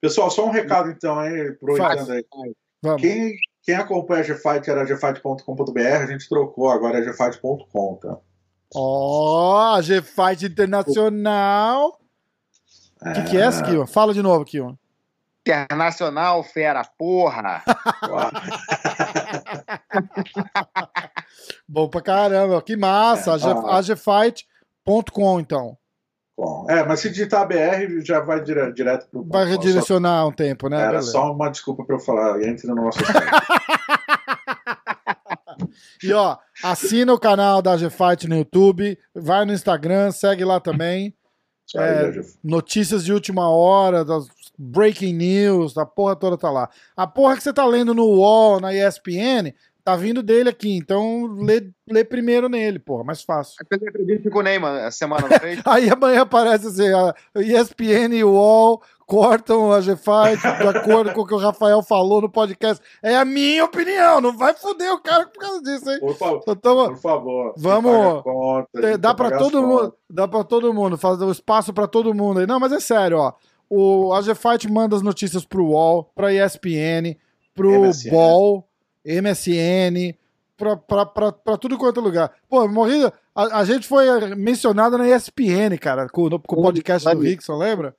[SPEAKER 3] Pessoal, só um recado então aí, aproveitando aí. Vamos. Quem, quem acompanha a GFight era gfight.com.br, a gente trocou, agora é gfight.com, tá?
[SPEAKER 1] Ó, oh, GFight Internacional. O é... que, que é essa, Kion? Fala de novo, Kion.
[SPEAKER 2] Internacional, fera, porra! (laughs) (laughs)
[SPEAKER 1] Bom pra caramba, que massa. É, AGFight.com, então.
[SPEAKER 3] Bom, é, mas se digitar BR já vai dire direto pro.
[SPEAKER 1] Vai redirecionar só... um tempo, né?
[SPEAKER 3] Era Beleza. só uma desculpa pra eu falar. Entre no nosso site. (laughs)
[SPEAKER 1] e ó, assina o canal da G-Fight no YouTube, vai no Instagram, segue lá também. É, notícias de última hora, das breaking news, a porra toda tá lá. A porra que você tá lendo no UOL, na ESPN, tá vindo dele aqui, então lê, lê primeiro nele, porra, mais fácil.
[SPEAKER 2] Fez entrevista com o Neymar essa semana, (laughs) não fez?
[SPEAKER 1] Aí amanhã aparece assim, a ESPN e o UOL cortam a GFight de acordo com o que o Rafael falou no podcast. É a minha opinião, não vai foder o cara por causa disso, hein?
[SPEAKER 3] Por, favor, tamo... por favor.
[SPEAKER 1] Vamos. Conta, dá para todo mundo, dá para todo mundo fazer o espaço para todo mundo aí. Não, mas é sério, ó. O a GFight manda as notícias pro UOL, pra ESPN, pro MSN. Ball, MSN, pra tudo quanto é lugar. Pô, morrida. A, a, gente foi mencionada na ESPN, cara, com, com o podcast do Rickson, lembra?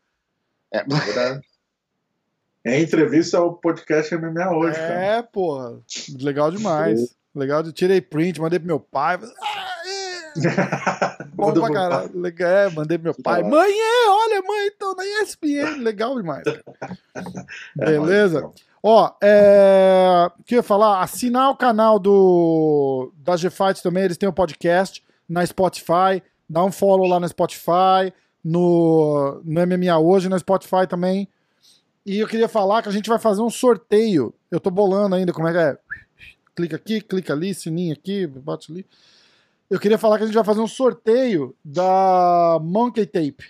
[SPEAKER 3] É, é, é entrevista ao podcast MMA hoje, é, cara.
[SPEAKER 1] É, porra. Legal demais. Legal. Tirei print, mandei pro meu pai. (laughs) Bom pra caralho. Legal, é, mandei pro meu pai. Mãe, é, olha, mãe, então na ESPN. Legal demais. (laughs) Beleza? Ó, é... o que eu ia falar? Assinar o canal do da G-Fight também, eles têm um podcast na Spotify. Dá um follow lá no Spotify no, no MMA hoje, no Spotify também. E eu queria falar que a gente vai fazer um sorteio. Eu tô bolando ainda como é que é. Clica aqui, clica ali, sininho aqui, bate ali. Eu queria falar que a gente vai fazer um sorteio da Monkey Tape.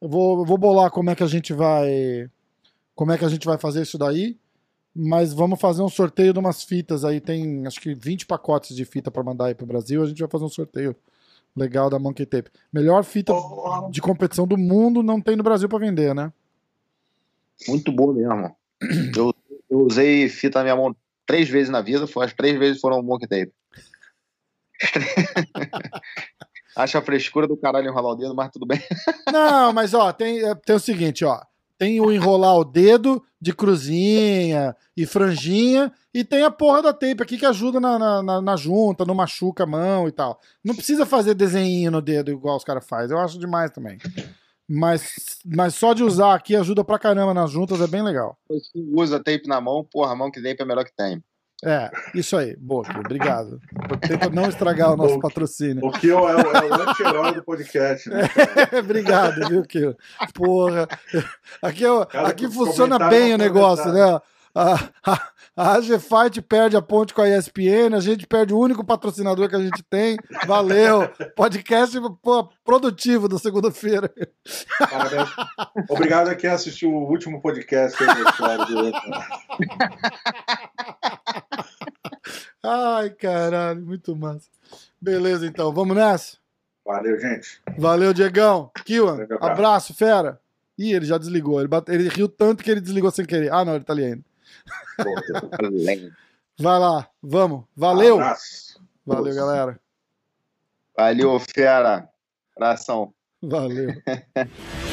[SPEAKER 1] Eu vou, eu vou bolar como é que a gente vai. Como é que a gente vai fazer isso daí. Mas vamos fazer um sorteio de umas fitas aí. Tem acho que 20 pacotes de fita para mandar aí pro Brasil. A gente vai fazer um sorteio legal da Monkey Tape. Melhor fita oh. de competição do mundo não tem no Brasil para vender, né?
[SPEAKER 2] Muito boa mesmo. (clears throat) Eu, eu, usei fita na minha mão três vezes na vida, as três vezes foram Monkey Tape. (laughs) Acho a frescura do caralho enrolar o dedo, mas tudo bem.
[SPEAKER 1] Não, mas ó, tem, é, tem o seguinte, ó. Tem o enrolar o dedo de cruzinha e franjinha, e tem a porra da tape aqui que ajuda na, na, na, na junta, não machuca a mão e tal. Não precisa fazer desenho no dedo igual os caras fazem, eu acho demais também. Mas, mas só de usar aqui ajuda pra caramba nas juntas, é bem legal.
[SPEAKER 2] Usa tape na mão, porra, a mão que tape é melhor que tem.
[SPEAKER 1] É, isso aí. Boa, obrigado. Tenta não estragar o nosso o, patrocínio.
[SPEAKER 3] O Kio é o, é o anti-herói do podcast. Né?
[SPEAKER 1] É, (laughs) obrigado, viu, Kio? Porra. Aqui, é aqui funciona bem o negócio, né? A, a, a AG Fight perde a ponte com a ESPN, a gente perde o único patrocinador que a gente tem. Valeu! Podcast produtivo da segunda-feira.
[SPEAKER 3] Obrigado a quem assistiu o último podcast do
[SPEAKER 1] Ai, caralho, muito massa. Beleza, então, vamos nessa?
[SPEAKER 3] Valeu, gente.
[SPEAKER 1] Valeu, Diegão. Kiwan, abraço, fera. Ih, ele já desligou. Ele, bate... ele riu tanto que ele desligou sem querer. Ah, não, ele tá ali ainda. Vai lá, vamos. Valeu. Abraço. Valeu, galera.
[SPEAKER 2] Valeu, fera. Abração.
[SPEAKER 1] Valeu. (laughs)